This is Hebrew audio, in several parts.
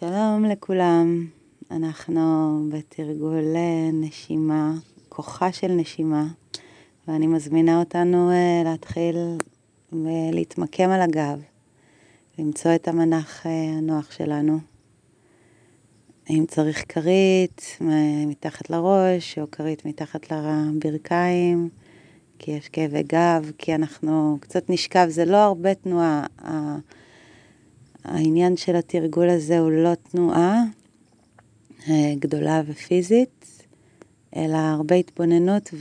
שלום לכולם, אנחנו בתרגול נשימה, כוחה של נשימה, ואני מזמינה אותנו אה, להתחיל ולהתמקם על הגב, למצוא את המנח אה, הנוח שלנו. אם צריך כרית מתחת לראש או כרית מתחת לברכיים, כי יש כאבי גב, כי אנחנו קצת נשכב, זה לא הרבה תנועה. העניין של התרגול הזה הוא לא תנועה אה, גדולה ופיזית, אלא הרבה התבוננות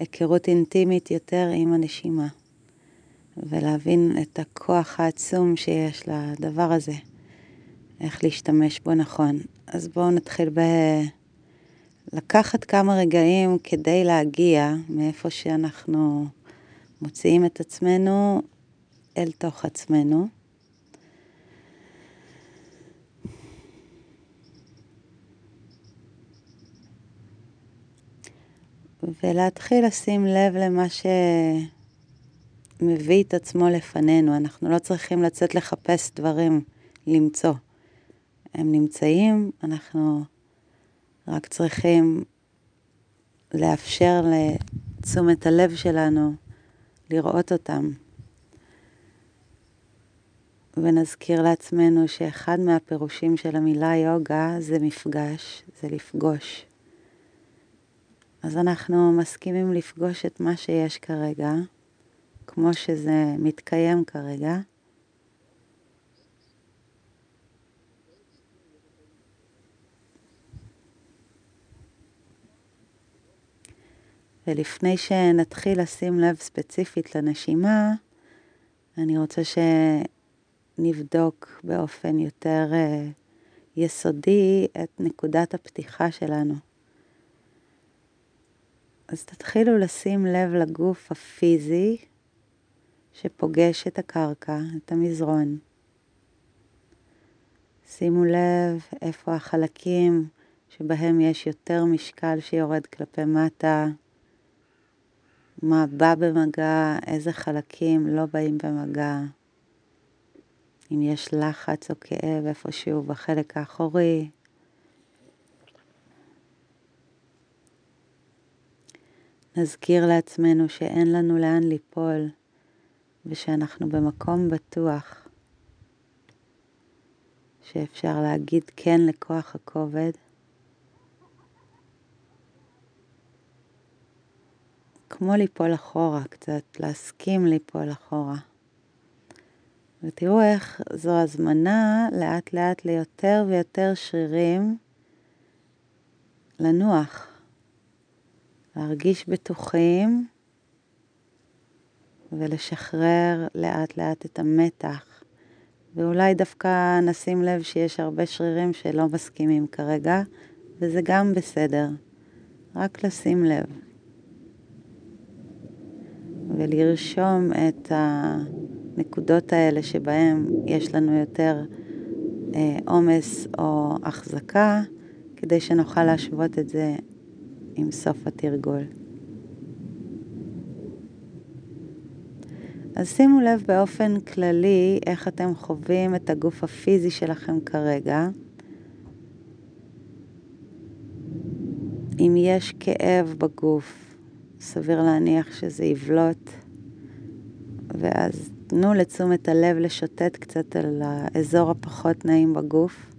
והיכרות אינטימית יותר עם הנשימה, ולהבין את הכוח העצום שיש לדבר הזה, איך להשתמש בו נכון. אז בואו נתחיל ב... לקחת כמה רגעים כדי להגיע מאיפה שאנחנו מוציאים את עצמנו אל תוך עצמנו. ולהתחיל לשים לב למה שמביא את עצמו לפנינו. אנחנו לא צריכים לצאת לחפש דברים, למצוא. הם נמצאים, אנחנו רק צריכים לאפשר לתשומת הלב שלנו לראות אותם. ונזכיר לעצמנו שאחד מהפירושים של המילה יוגה זה מפגש, זה לפגוש. אז אנחנו מסכימים לפגוש את מה שיש כרגע, כמו שזה מתקיים כרגע. ולפני שנתחיל לשים לב ספציפית לנשימה, אני רוצה שנבדוק באופן יותר uh, יסודי את נקודת הפתיחה שלנו. אז תתחילו לשים לב לגוף הפיזי שפוגש את הקרקע, את המזרון. שימו לב איפה החלקים שבהם יש יותר משקל שיורד כלפי מטה, מה בא במגע, איזה חלקים לא באים במגע, אם יש לחץ או כאב איפשהו בחלק האחורי. נזכיר לעצמנו שאין לנו לאן ליפול ושאנחנו במקום בטוח, שאפשר להגיד כן לכוח הכובד. כמו ליפול אחורה קצת, להסכים ליפול אחורה. ותראו איך זו הזמנה לאט לאט ליותר ויותר שרירים לנוח. להרגיש בטוחים ולשחרר לאט לאט את המתח. ואולי דווקא נשים לב שיש הרבה שרירים שלא מסכימים כרגע, וזה גם בסדר. רק לשים לב. ולרשום את הנקודות האלה שבהן יש לנו יותר אה, עומס אה, או החזקה, כדי שנוכל להשוות את זה עם סוף התרגול. אז שימו לב באופן כללי איך אתם חווים את הגוף הפיזי שלכם כרגע. אם יש כאב בגוף, סביר להניח שזה יבלוט, ואז תנו לתשומת הלב לשוטט קצת על האזור הפחות נעים בגוף.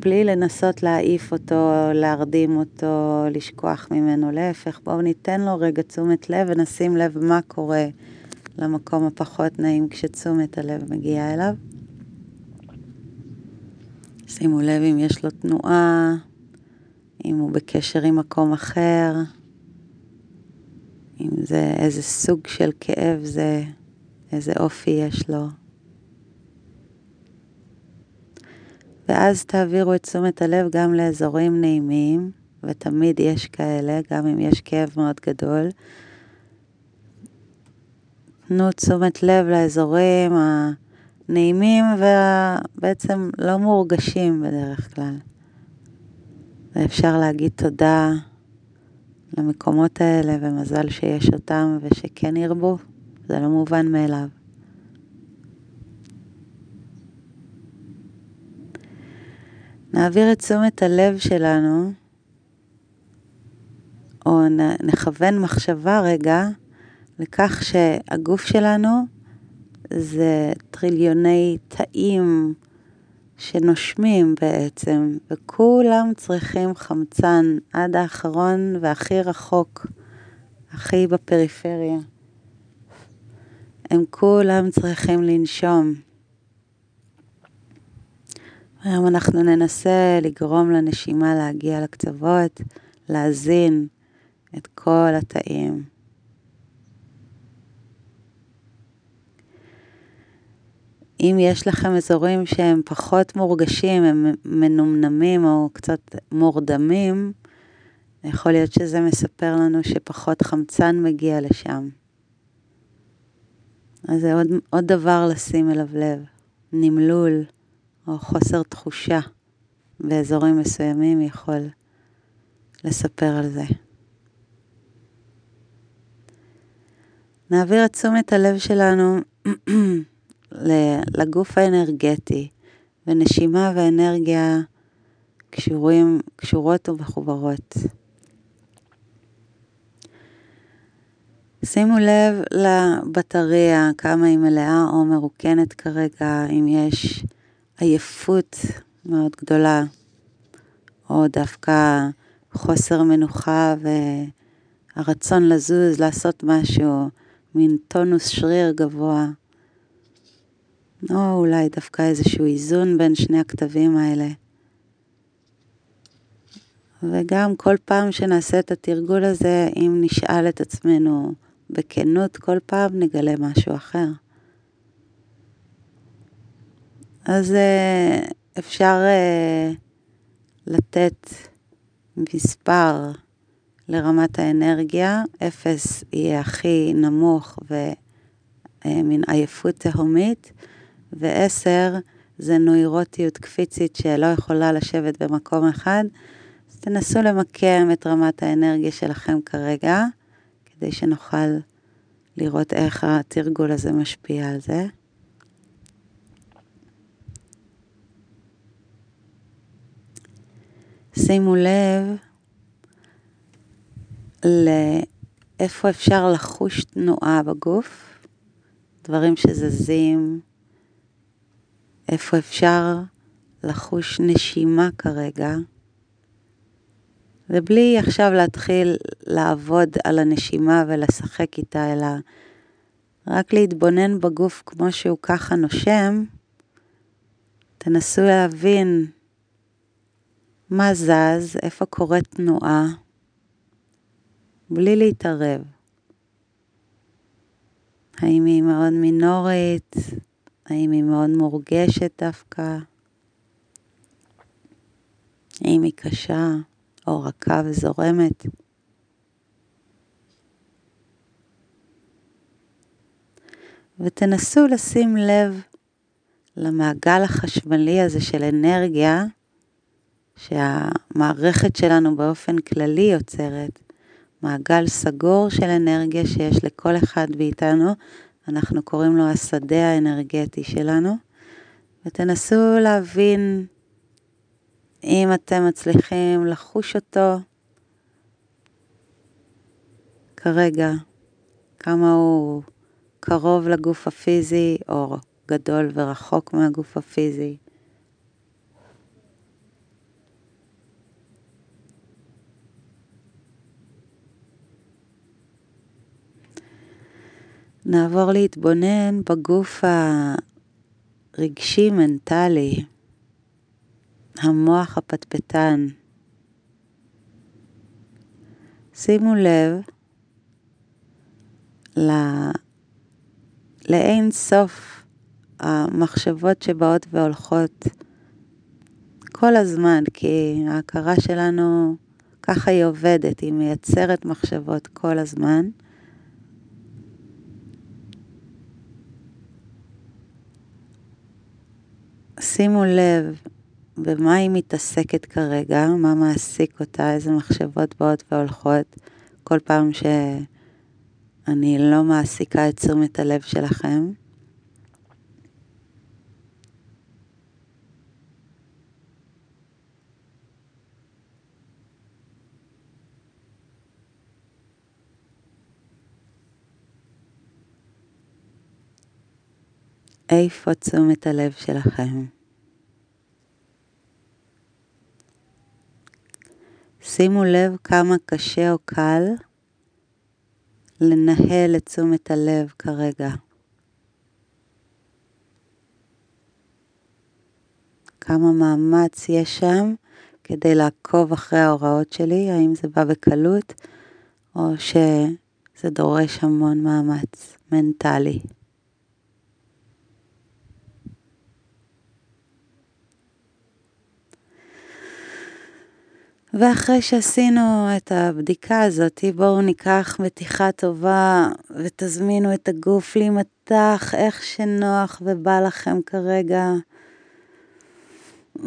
בלי לנסות להעיף אותו, להרדים אותו, לשכוח ממנו, להפך, בואו ניתן לו רגע תשומת לב ונשים לב מה קורה למקום הפחות נעים כשתשומת הלב מגיעה אליו. שימו לב אם יש לו תנועה, אם הוא בקשר עם מקום אחר, אם זה איזה סוג של כאב זה, איזה אופי יש לו. ואז תעבירו את תשומת הלב גם לאזורים נעימים, ותמיד יש כאלה, גם אם יש כאב מאוד גדול. תנו תשומת לב לאזורים הנעימים ובעצם לא מורגשים בדרך כלל. ואפשר להגיד תודה למקומות האלה, ומזל שיש אותם ושכן ירבו, זה לא מובן מאליו. נעביר את תשומת הלב שלנו, או נכוון מחשבה רגע, לכך שהגוף שלנו זה טריליוני תאים שנושמים בעצם, וכולם צריכים חמצן עד האחרון והכי רחוק, הכי בפריפריה. הם כולם צריכים לנשום. היום אנחנו ננסה לגרום לנשימה להגיע לקצוות, להזין את כל התאים. אם יש לכם אזורים שהם פחות מורגשים, הם מנומנמים או קצת מורדמים, יכול להיות שזה מספר לנו שפחות חמצן מגיע לשם. אז זה עוד, עוד דבר לשים אליו לב, נמלול או חוסר תחושה באזורים מסוימים יכול לספר על זה. נעביר את תשומת הלב שלנו לגוף האנרגטי, ונשימה ואנרגיה קשורים, קשורות ומחוברות. שימו לב לבטריה, כמה היא מלאה או מרוקנת כרגע, אם יש עייפות מאוד גדולה, או דווקא חוסר מנוחה והרצון לזוז, לעשות משהו, מין טונוס שריר גבוה. או אולי דווקא איזשהו איזון בין שני הכתבים האלה. וגם כל פעם שנעשה את התרגול הזה, אם נשאל את עצמנו בכנות, כל פעם נגלה משהו אחר. אז אה, אפשר אה, לתת מספר לרמת האנרגיה, אפס יהיה הכי נמוך ומין אה, עייפות תהומית, ועשר זה נוירוטיות קפיצית שלא יכולה לשבת במקום אחד, אז תנסו למקם את רמת האנרגיה שלכם כרגע, כדי שנוכל לראות איך התרגול הזה משפיע על זה. שימו לב לאיפה אפשר לחוש תנועה בגוף, דברים שזזים, איפה אפשר לחוש נשימה כרגע, ובלי עכשיו להתחיל לעבוד על הנשימה ולשחק איתה, אלא רק להתבונן בגוף כמו שהוא ככה נושם, תנסו להבין מה זז, איפה קורית תנועה, בלי להתערב. האם היא מאוד מינורית, האם היא מאוד מורגשת דווקא? האם היא קשה או רכה וזורמת? ותנסו לשים לב למעגל החשמלי הזה של אנרגיה שהמערכת שלנו באופן כללי יוצרת, מעגל סגור של אנרגיה שיש לכל אחד מאיתנו, אנחנו קוראים לו השדה האנרגטי שלנו, ותנסו להבין אם אתם מצליחים לחוש אותו. כרגע, כמה הוא קרוב לגוף הפיזי או גדול ורחוק מהגוף הפיזי. נעבור להתבונן בגוף הרגשי-מנטלי, המוח הפטפטן. שימו לב ל... לאין סוף המחשבות שבאות והולכות כל הזמן, כי ההכרה שלנו, ככה היא עובדת, היא מייצרת מחשבות כל הזמן. שימו לב במה היא מתעסקת כרגע, מה מעסיק אותה, איזה מחשבות באות והולכות כל פעם שאני לא מעסיקה את תשומת הלב שלכם. איפה תשומת הלב שלכם? שימו לב כמה קשה או קל לנהל את תשומת הלב כרגע. כמה מאמץ יש שם כדי לעקוב אחרי ההוראות שלי, האם זה בא בקלות או שזה דורש המון מאמץ מנטלי. ואחרי שעשינו את הבדיקה הזאת, בואו ניקח מתיחה טובה ותזמינו את הגוף להימתח איך שנוח ובא לכם כרגע. Mm.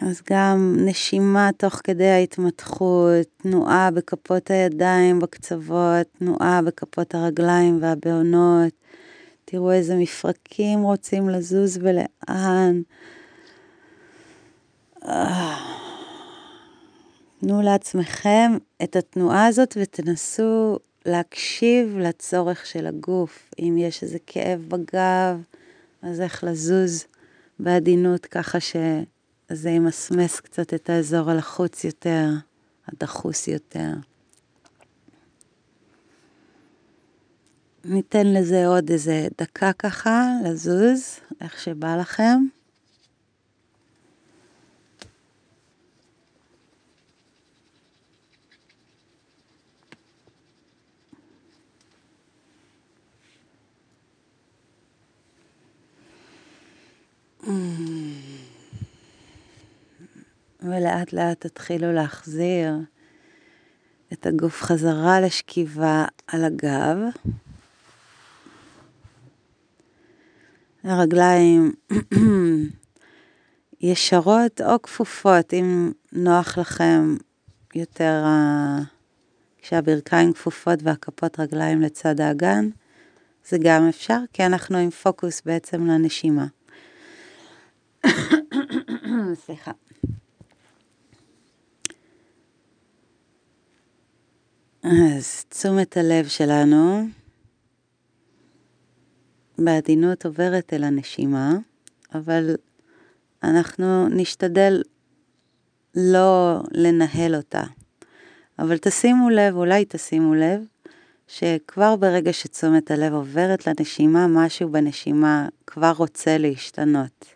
אז גם נשימה תוך כדי ההתמתחות, תנועה בכפות הידיים בקצוות, תנועה בכפות הרגליים והבעונות. תראו איזה מפרקים רוצים לזוז ולאן. תנו לעצמכם את התנועה הזאת ותנסו להקשיב לצורך של הגוף. אם יש איזה כאב בגב, אז איך לזוז בעדינות ככה שזה ימסמס קצת את האזור הלחוץ יותר, הדחוס יותר. ניתן לזה עוד איזה דקה ככה לזוז, איך שבא לכם. ולאט לאט תתחילו להחזיר את הגוף חזרה לשכיבה על הגב. הרגליים ישרות או כפופות, אם נוח לכם יותר כשהברכיים כפופות והכפות רגליים לצד האגן, זה גם אפשר, כי אנחנו עם פוקוס בעצם לנשימה. סליחה. אז תשומת הלב שלנו בעדינות עוברת אל הנשימה, אבל אנחנו נשתדל לא לנהל אותה. אבל תשימו לב, אולי תשימו לב, שכבר ברגע שתשומת הלב עוברת לנשימה, משהו בנשימה כבר רוצה להשתנות.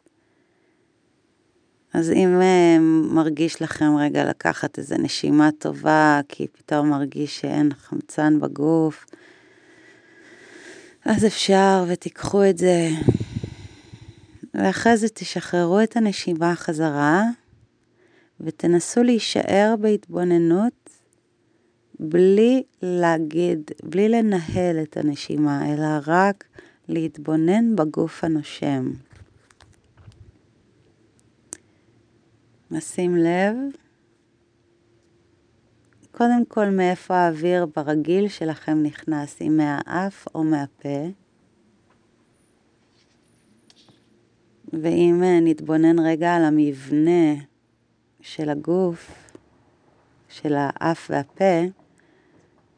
אז אם uh, מרגיש לכם רגע לקחת איזה נשימה טובה, כי פתאום מרגיש שאין חמצן בגוף, אז אפשר ותיקחו את זה, ואחרי זה תשחררו את הנשימה חזרה, ותנסו להישאר בהתבוננות בלי להגיד, בלי לנהל את הנשימה, אלא רק להתבונן בגוף הנושם. נשים לב, קודם כל מאיפה האוויר ברגיל שלכם נכנס, אם מהאף או מהפה. ואם נתבונן רגע על המבנה של הגוף, של האף והפה,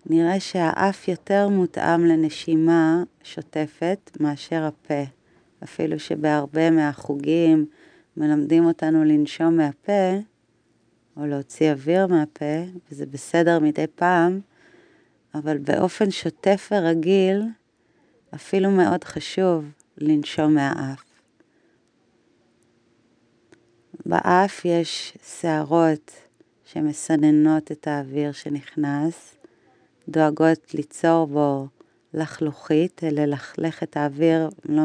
נראה שהאף יותר מותאם לנשימה שוטפת מאשר הפה. אפילו שבהרבה מהחוגים מלמדים אותנו לנשום מהפה, או להוציא אוויר מהפה, וזה בסדר מדי פעם, אבל באופן שוטף ורגיל, אפילו מאוד חשוב לנשום מהאף. באף יש שערות שמסננות את האוויר שנכנס, דואגות ליצור בו לחלוכית, ללכלך את האוויר, לא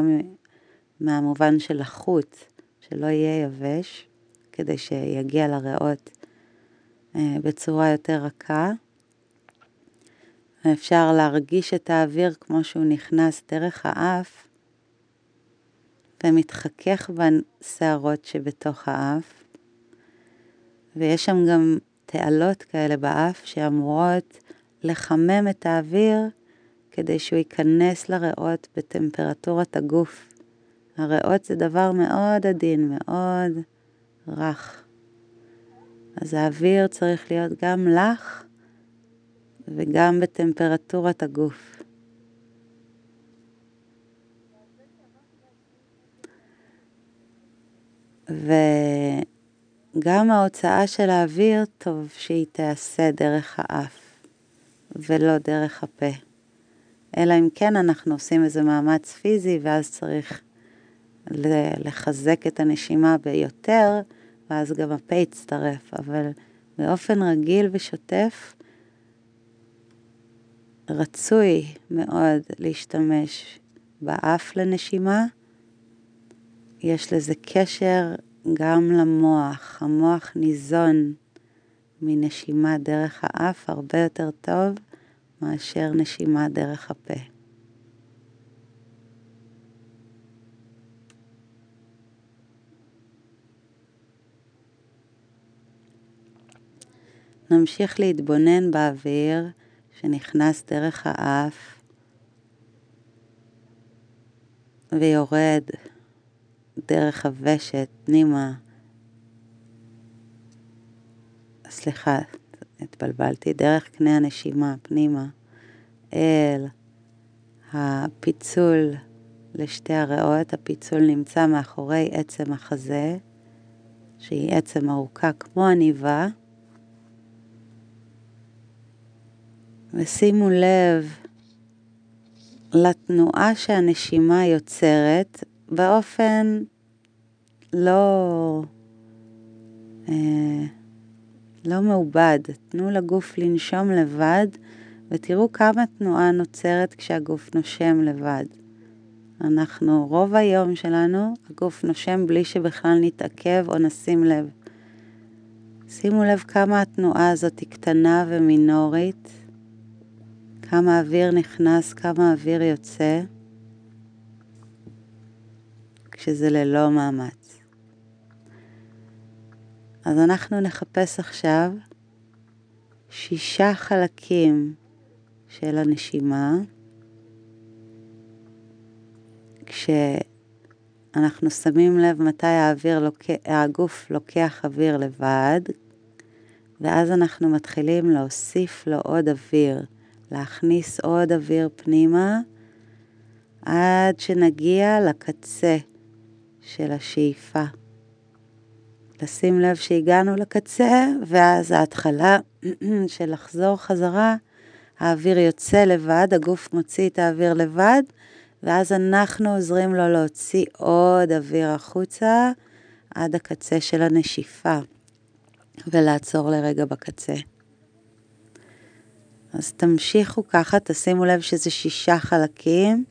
מהמובן של לחוץ, שלא יהיה יבש, כדי שיגיע לריאות אה, בצורה יותר רכה. אפשר להרגיש את האוויר כמו שהוא נכנס דרך האף ומתחכך בשערות שבתוך האף. ויש שם גם תעלות כאלה באף שאמורות לחמם את האוויר כדי שהוא ייכנס לריאות בטמפרטורת הגוף. הריאות זה דבר מאוד עדין, מאוד רך. אז האוויר צריך להיות גם לך וגם בטמפרטורת הגוף. וגם ההוצאה של האוויר, טוב שהיא תיעשה דרך האף ולא דרך הפה. אלא אם כן אנחנו עושים איזה מאמץ פיזי ואז צריך לחזק את הנשימה ביותר, ואז גם הפה יצטרף, אבל באופן רגיל ושוטף, רצוי מאוד להשתמש באף לנשימה. יש לזה קשר גם למוח. המוח ניזון מנשימה דרך האף הרבה יותר טוב מאשר נשימה דרך הפה. נמשיך להתבונן באוויר שנכנס דרך האף ויורד דרך הוושט פנימה. סליחה, התבלבלתי, דרך קנה הנשימה פנימה אל הפיצול לשתי הריאות. הפיצול נמצא מאחורי עצם החזה, שהיא עצם ארוכה כמו עניבה. ושימו לב לתנועה שהנשימה יוצרת באופן לא, אה, לא מעובד. תנו לגוף לנשום לבד ותראו כמה תנועה נוצרת כשהגוף נושם לבד. אנחנו, רוב היום שלנו, הגוף נושם בלי שבכלל נתעכב או נשים לב. שימו לב כמה התנועה הזאת היא קטנה ומינורית. כמה אוויר נכנס, כמה אוויר יוצא, כשזה ללא מאמץ. אז אנחנו נחפש עכשיו שישה חלקים של הנשימה, כשאנחנו שמים לב מתי האוויר לוק... הגוף לוקח אוויר לבד, ואז אנחנו מתחילים להוסיף לו עוד אוויר. להכניס עוד אוויר פנימה עד שנגיע לקצה של השאיפה. לשים לב שהגענו לקצה, ואז ההתחלה של לחזור חזרה, האוויר יוצא לבד, הגוף מוציא את האוויר לבד, ואז אנחנו עוזרים לו להוציא עוד אוויר החוצה עד הקצה של הנשיפה, ולעצור לרגע בקצה. אז תמשיכו ככה, תשימו לב שזה שישה חלקים.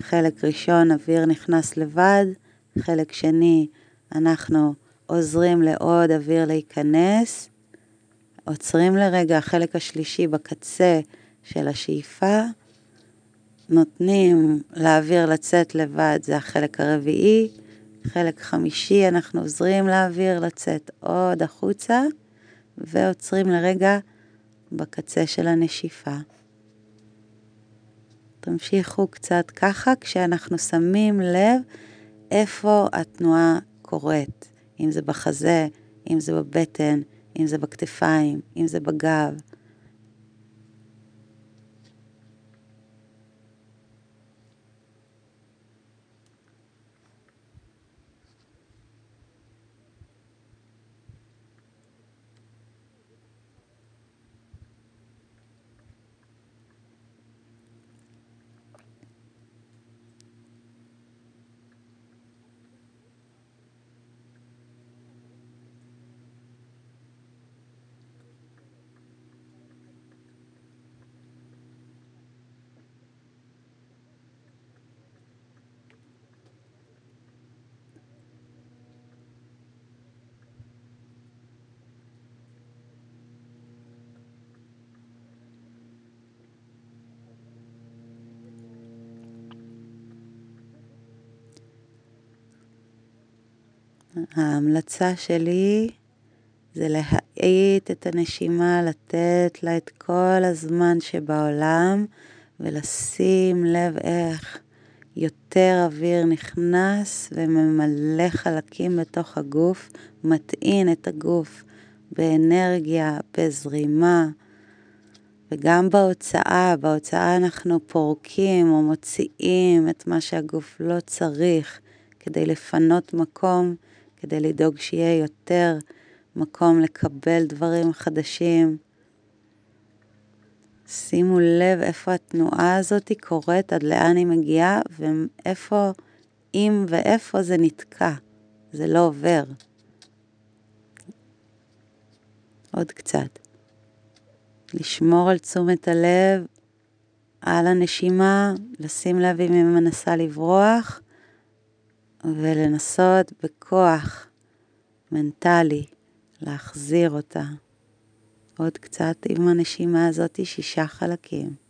חלק ראשון, אוויר נכנס לבד, חלק שני, אנחנו עוזרים לעוד אוויר להיכנס, עוצרים לרגע, החלק השלישי בקצה של השאיפה, נותנים לאוויר לצאת לבד, זה החלק הרביעי, חלק חמישי, אנחנו עוזרים לאוויר לצאת עוד החוצה, ועוצרים לרגע בקצה של הנשיפה. תמשיכו קצת ככה כשאנחנו שמים לב איפה התנועה קורית, אם זה בחזה, אם זה בבטן, אם זה בכתפיים, אם זה בגב. ההמלצה שלי זה להאט את הנשימה, לתת לה את כל הזמן שבעולם ולשים לב איך יותר אוויר נכנס וממלא חלקים בתוך הגוף, מטעין את הגוף באנרגיה, בזרימה. וגם בהוצאה, בהוצאה אנחנו פורקים או מוציאים את מה שהגוף לא צריך כדי לפנות מקום כדי לדאוג שיהיה יותר מקום לקבל דברים חדשים. שימו לב איפה התנועה הזאת קורית, עד לאן היא מגיעה, ואיפה, אם ואיפה זה נתקע, זה לא עובר. עוד קצת. לשמור על תשומת הלב, על הנשימה, לשים לב אם היא מנסה לברוח, ולנסות בכוח מנטלי להחזיר אותה. עוד קצת עם הנשימה הזאת שישה חלקים.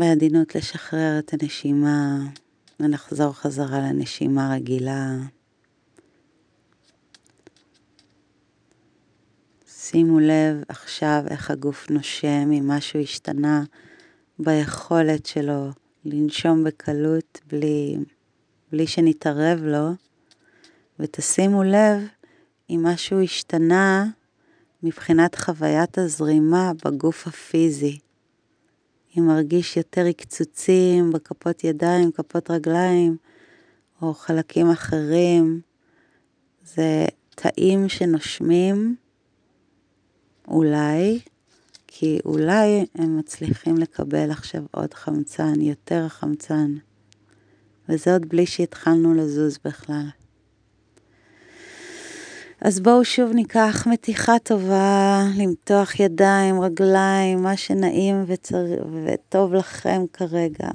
בעדינות לשחרר את הנשימה ולחזור חזרה לנשימה רגילה. שימו לב עכשיו איך הגוף נושם, אם משהו השתנה ביכולת שלו לנשום בקלות בלי, בלי שנתערב לו, ותשימו לב אם משהו השתנה מבחינת חוויית הזרימה בגוף הפיזי. אם מרגיש יותר עקצוצים בכפות ידיים, כפות רגליים, או חלקים אחרים. זה תאים שנושמים, אולי, כי אולי הם מצליחים לקבל עכשיו עוד חמצן, יותר חמצן. וזה עוד בלי שהתחלנו לזוז בכלל. אז בואו שוב ניקח מתיחה טובה, למתוח ידיים, רגליים, מה שנעים וצר... וטוב לכם כרגע.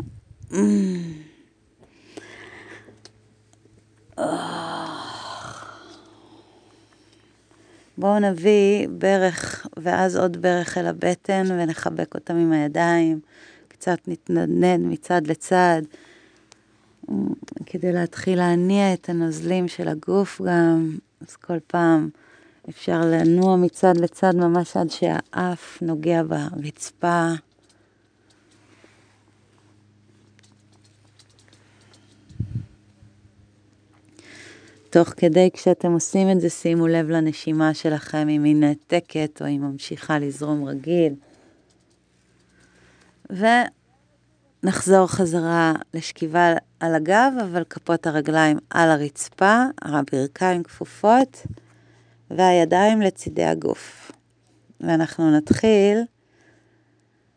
בואו נביא ברך ואז עוד ברך אל הבטן ונחבק אותם עם הידיים, קצת נתנדנד מצד לצד, כדי להתחיל להניע את הנוזלים של הגוף גם. אז כל פעם אפשר לנוע מצד לצד ממש עד שהאף נוגע ברצפה. תוך כדי כשאתם עושים את זה, שימו לב לנשימה שלכם, אם היא נעתקת או היא ממשיכה לזרום רגיל. ונחזור חזרה לשכיבה על הגב, אבל כפות הרגליים על הרצפה, הברכיים כפופות, והידיים לצידי הגוף. ואנחנו נתחיל,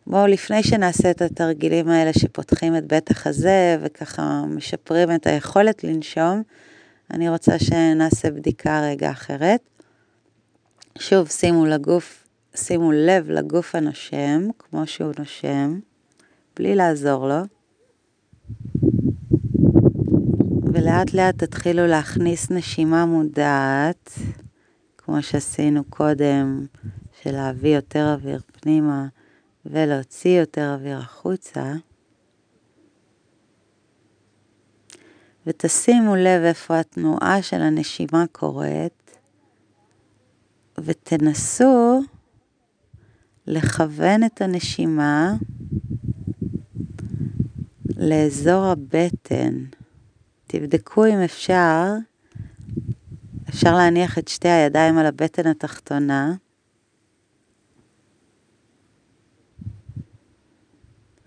בואו לפני שנעשה את התרגילים האלה שפותחים את בית החזה וככה משפרים את היכולת לנשום, אני רוצה שנעשה בדיקה רגע אחרת. שוב, שימו לגוף, שימו לב לגוף הנושם, כמו שהוא נושם, בלי לעזור לו. ולאט לאט תתחילו להכניס נשימה מודעת, כמו שעשינו קודם, של להביא יותר אוויר פנימה ולהוציא יותר אוויר החוצה. ותשימו לב איפה התנועה של הנשימה קורית, ותנסו לכוון את הנשימה לאזור הבטן. תבדקו אם אפשר, אפשר להניח את שתי הידיים על הבטן התחתונה.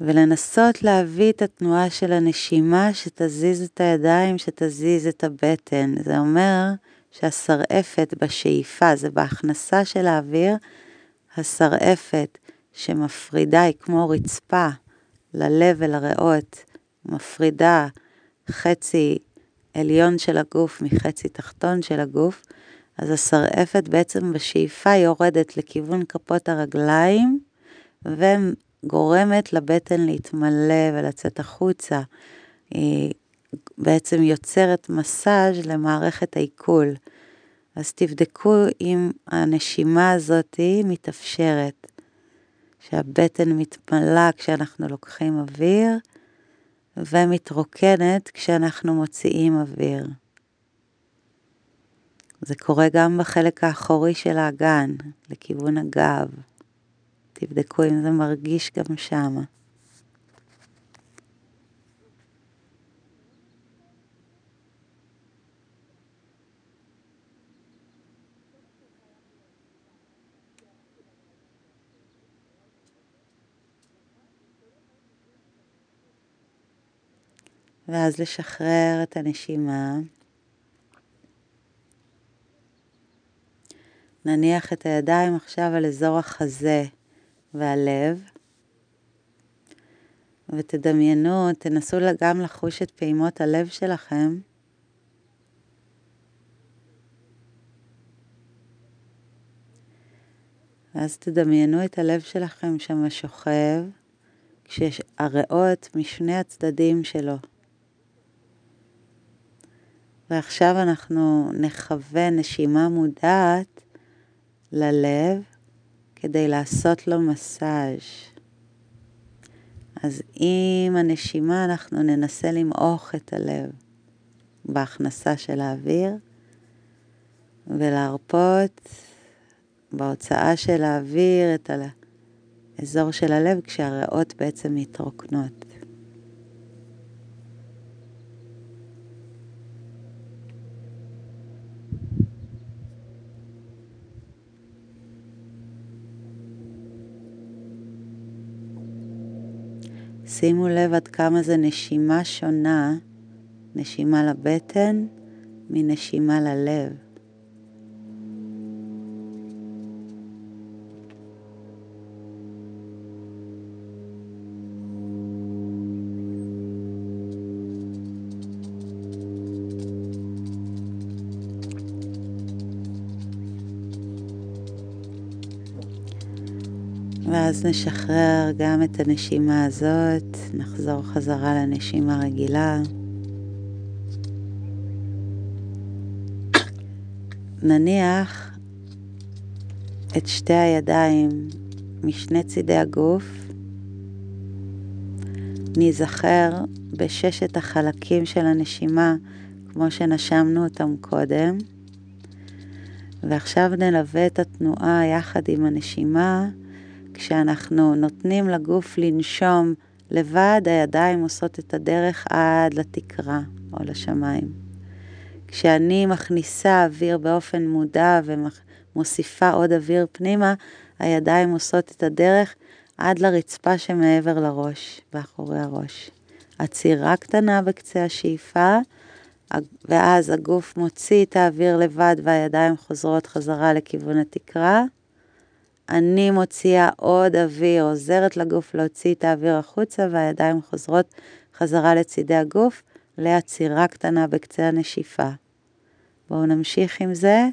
ולנסות להביא את התנועה של הנשימה שתזיז את הידיים, שתזיז את הבטן. זה אומר שהשרעפת בשאיפה, זה בהכנסה של האוויר, השרעפת שמפרידה היא כמו רצפה ללב ולריאות, מפרידה חצי עליון של הגוף מחצי תחתון של הגוף, אז השרעפת בעצם בשאיפה יורדת לכיוון כפות הרגליים וגורמת לבטן להתמלא ולצאת החוצה. היא בעצם יוצרת מסאז' למערכת העיכול. אז תבדקו אם הנשימה הזאת מתאפשרת, שהבטן מתמלאה כשאנחנו לוקחים אוויר, ומתרוקנת כשאנחנו מוציאים אוויר. זה קורה גם בחלק האחורי של האגן, לכיוון הגב. תבדקו אם זה מרגיש גם שמה. ואז לשחרר את הנשימה. נניח את הידיים עכשיו על אזור החזה והלב, ותדמיינו, תנסו גם לחוש את פעימות הלב שלכם. ואז תדמיינו את הלב שלכם שם שוכב, הריאות משני הצדדים שלו. ועכשיו אנחנו נכוון נשימה מודעת ללב כדי לעשות לו מסאז'. אז עם הנשימה אנחנו ננסה למעוך את הלב בהכנסה של האוויר ולהרפות בהוצאה של האוויר את האזור של הלב כשהריאות בעצם מתרוקנות. שימו לב עד כמה זה נשימה שונה, נשימה לבטן מנשימה ללב. ואז נשחרר גם את הנשימה הזאת, נחזור חזרה לנשימה רגילה. נניח את שתי הידיים משני צידי הגוף, ניזכר בששת החלקים של הנשימה כמו שנשמנו אותם קודם, ועכשיו נלווה את התנועה יחד עם הנשימה כשאנחנו נותנים לגוף לנשום לבד, הידיים עושות את הדרך עד לתקרה או לשמיים. כשאני מכניסה אוויר באופן מודע ומוסיפה עוד אוויר פנימה, הידיים עושות את הדרך עד לרצפה שמעבר לראש, באחורי הראש. עצירה קטנה בקצה השאיפה, ואז הגוף מוציא את האוויר לבד והידיים חוזרות חזרה לכיוון התקרה. אני מוציאה עוד אוויר, עוזרת לגוף להוציא את האוויר החוצה והידיים חוזרות חזרה לצידי הגוף לעצירה קטנה בקצה הנשיפה. בואו נמשיך עם זה.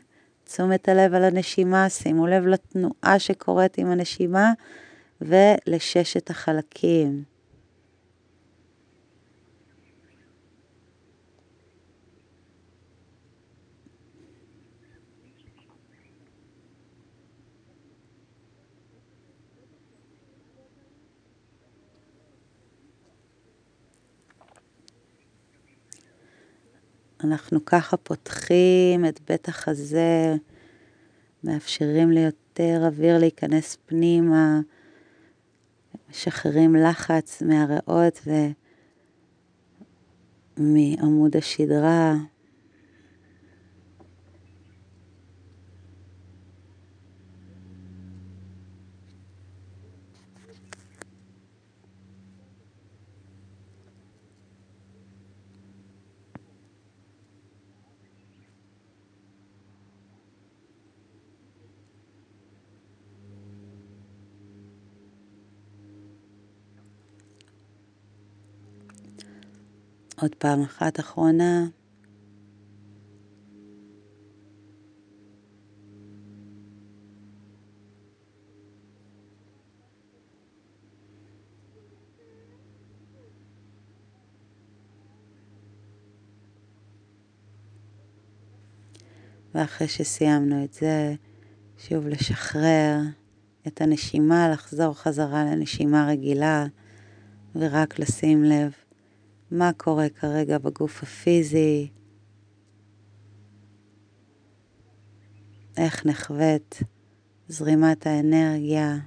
תשומת הלב על הנשימה, שימו לב לתנועה שקורית עם הנשימה ולששת החלקים. אנחנו ככה פותחים את בית החזה, מאפשרים ליותר אוויר להיכנס פנימה, משחררים לחץ מהריאות ומעמוד השדרה. עוד פעם אחת אחרונה. ואחרי שסיימנו את זה, שוב לשחרר את הנשימה, לחזור חזרה לנשימה רגילה, ורק לשים לב מה קורה כרגע בגוף הפיזי, איך נחווית זרימת האנרגיה,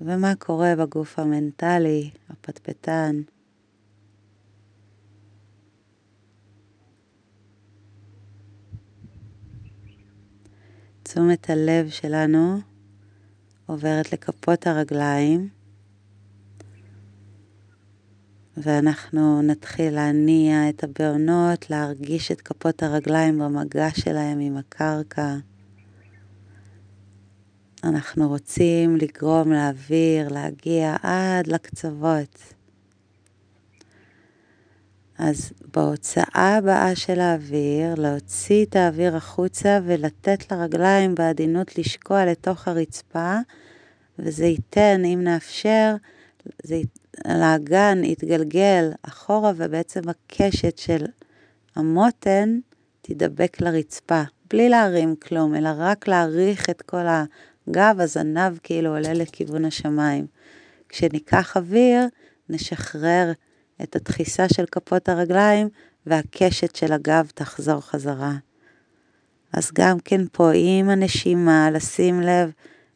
ומה קורה בגוף המנטלי, הפטפטן. תשומת הלב שלנו עוברת לכפות הרגליים, ואנחנו נתחיל להניע את הבעונות, להרגיש את כפות הרגליים במגע שלהם עם הקרקע. אנחנו רוצים לגרום לאוויר להגיע עד לקצוות. אז בהוצאה הבאה של האוויר, להוציא את האוויר החוצה ולתת לרגליים בעדינות לשקוע לתוך הרצפה, וזה ייתן, אם נאפשר, זה, לאגן יתגלגל אחורה ובעצם הקשת של המותן תידבק לרצפה, בלי להרים כלום, אלא רק להעריך את כל הגב, הזנב כאילו עולה לכיוון השמיים. כשניקח אוויר, נשחרר את הדחיסה של כפות הרגליים והקשת של הגב תחזור חזרה. אז גם כן פה עם הנשימה, לשים לב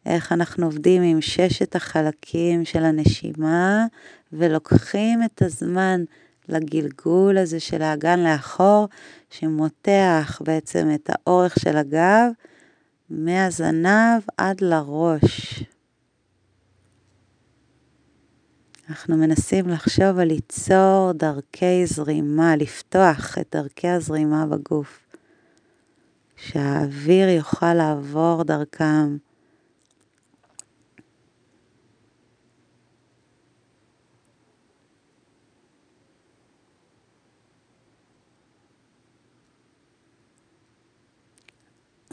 איך אנחנו עובדים עם ששת החלקים של הנשימה ולוקחים את הזמן לגלגול הזה של האגן לאחור, שמותח בעצם את האורך של הגב מהזנב עד לראש. אנחנו מנסים לחשוב על ליצור דרכי זרימה, לפתוח את דרכי הזרימה בגוף, שהאוויר יוכל לעבור דרכם.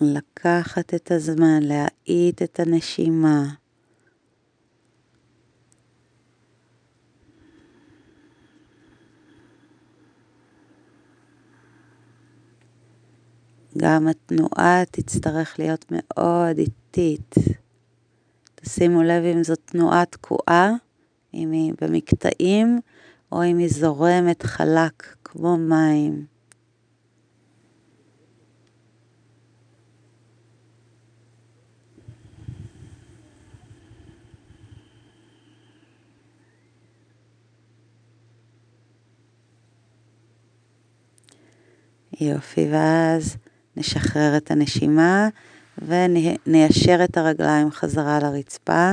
לקחת את הזמן, להאט את הנשימה. גם התנועה תצטרך להיות מאוד איטית. תשימו לב אם זו תנועה תקועה, אם היא במקטעים, או אם היא זורמת חלק כמו מים. יופי, ואז נשחרר את הנשימה וניישר את הרגליים חזרה לרצפה.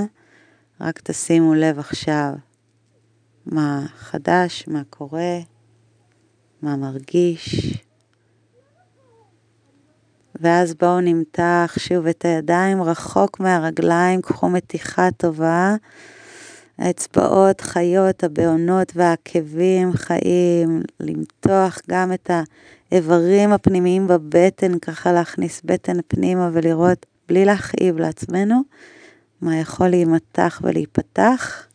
רק תשימו לב עכשיו מה חדש, מה קורה, מה מרגיש. ואז בואו נמתח שוב את הידיים רחוק מהרגליים, קחו מתיחה טובה. האצבעות חיות, הבעונות והעקבים חיים, למתוח גם את האיברים הפנימיים בבטן, ככה להכניס בטן פנימה ולראות, בלי להכאיב לעצמנו, מה יכול להימתח ולהיפתח,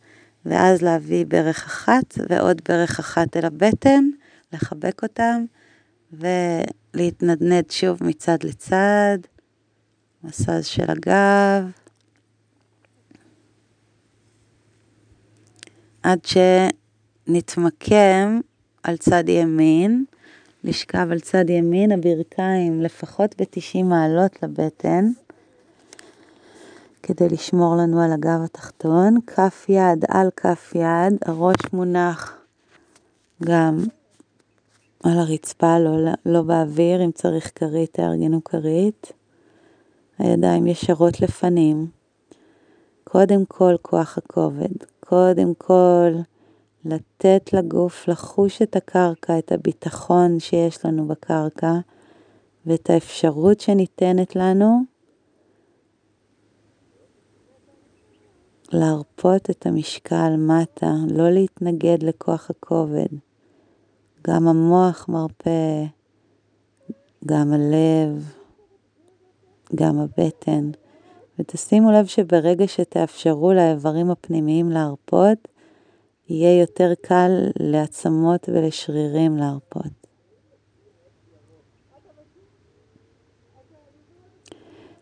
ואז להביא ברך אחת ועוד ברך אחת אל הבטן, לחבק אותם, ולהתנדנד שוב מצד לצד, מסז של הגב. עד שנתמקם על צד ימין, לשכב על צד ימין, הברכיים לפחות ב-90 מעלות לבטן, כדי לשמור לנו על הגב התחתון, כף יד על כף יד, הראש מונח גם על הרצפה, לא, לא באוויר, אם צריך כרית, תארגנו כרית. הידיים ישרות לפנים. קודם כל כוח הכובד, קודם כל לתת לגוף לחוש את הקרקע, את הביטחון שיש לנו בקרקע ואת האפשרות שניתנת לנו להרפות את המשקל מטה, לא להתנגד לכוח הכובד. גם המוח מרפה, גם הלב, גם הבטן. ותשימו לב שברגע שתאפשרו לאיברים הפנימיים להרפות, יהיה יותר קל לעצמות ולשרירים להרפות.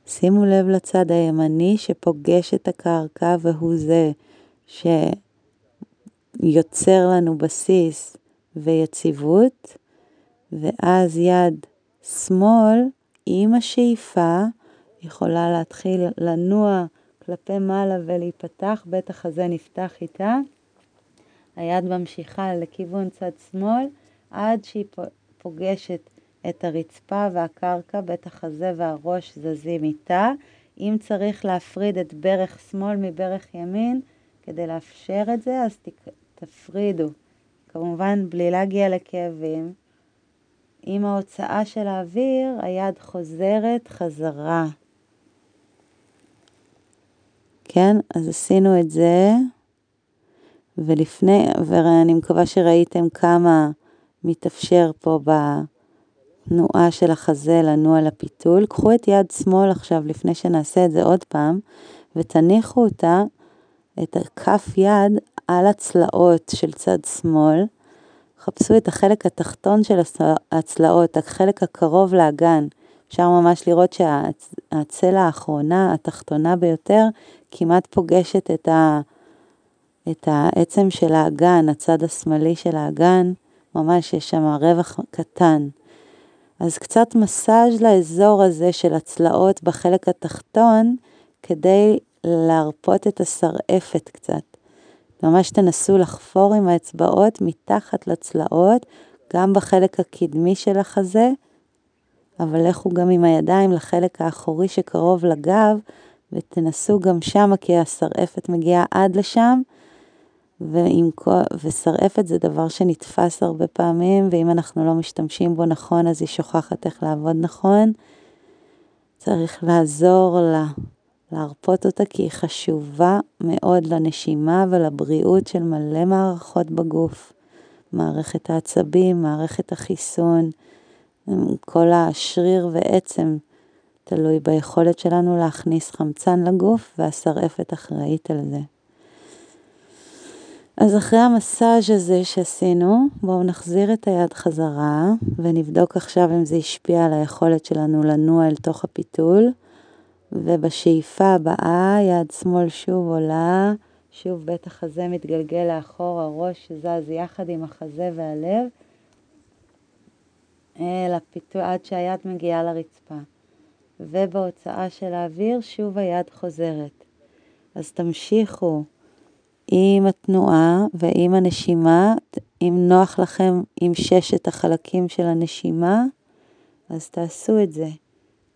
שימו לב לצד הימני שפוגש את הקרקע והוא זה יוצר לנו בסיס ויציבות, ואז יד שמאל עם השאיפה יכולה להתחיל לנוע כלפי מעלה ולהיפתח, בטח הזה נפתח איתה. היד ממשיכה לכיוון צד שמאל עד שהיא פוגשת את הרצפה והקרקע, בטח הזה והראש זזים איתה. אם צריך להפריד את ברך שמאל מברך ימין כדי לאפשר את זה, אז תפרידו. כמובן בלי להגיע לכאבים. עם ההוצאה של האוויר, היד חוזרת חזרה. כן, אז עשינו את זה, ולפני, ואני מקווה שראיתם כמה מתאפשר פה בתנועה של החזה לנוע לפיתול. קחו את יד שמאל עכשיו, לפני שנעשה את זה עוד פעם, ותניחו אותה, את הכף יד, על הצלעות של צד שמאל. חפשו את החלק התחתון של הצלעות, החלק הקרוב לאגן. אפשר ממש לראות שהצלע האחרונה, התחתונה ביותר, כמעט פוגשת את, ה, את העצם של האגן, הצד השמאלי של האגן, ממש יש שם רווח קטן. אז קצת מסאז' לאזור הזה של הצלעות בחלק התחתון, כדי להרפות את השרעפת קצת. ממש תנסו לחפור עם האצבעות מתחת לצלעות, גם בחלק הקדמי של החזה, אבל לכו גם עם הידיים לחלק האחורי שקרוב לגב, ותנסו גם שם, כי השרעפת מגיעה עד לשם, ושרעפת זה דבר שנתפס הרבה פעמים, ואם אנחנו לא משתמשים בו נכון, אז היא שוכחת איך לעבוד נכון. צריך לעזור לה, להרפות אותה, כי היא חשובה מאוד לנשימה ולבריאות של מלא מערכות בגוף. מערכת העצבים, מערכת החיסון, כל השריר ועצם תלוי ביכולת שלנו להכניס חמצן לגוף, והשרעפת אחראית על זה. אז אחרי המסאז' הזה שעשינו, בואו נחזיר את היד חזרה, ונבדוק עכשיו אם זה השפיע על היכולת שלנו לנוע אל תוך הפיתול. ובשאיפה הבאה, יד שמאל שוב עולה, שוב בית החזה מתגלגל לאחור, הראש זז יחד עם החזה והלב, אל הפיתול, עד שהיד מגיעה לרצפה. ובהוצאה של האוויר שוב היד חוזרת. אז תמשיכו עם התנועה ועם הנשימה, אם נוח לכם עם ששת החלקים של הנשימה, אז תעשו את זה.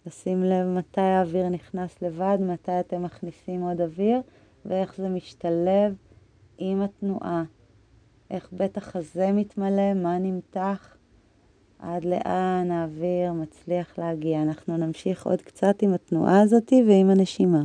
לשים לב מתי האוויר נכנס לבד, מתי אתם מכניסים עוד אוויר, ואיך זה משתלב עם התנועה. איך בית החזה מתמלא, מה נמתח, עד לאן האוויר מצליח להגיע. אנחנו נמשיך עוד קצת עם התנועה הזאת ועם הנשימה.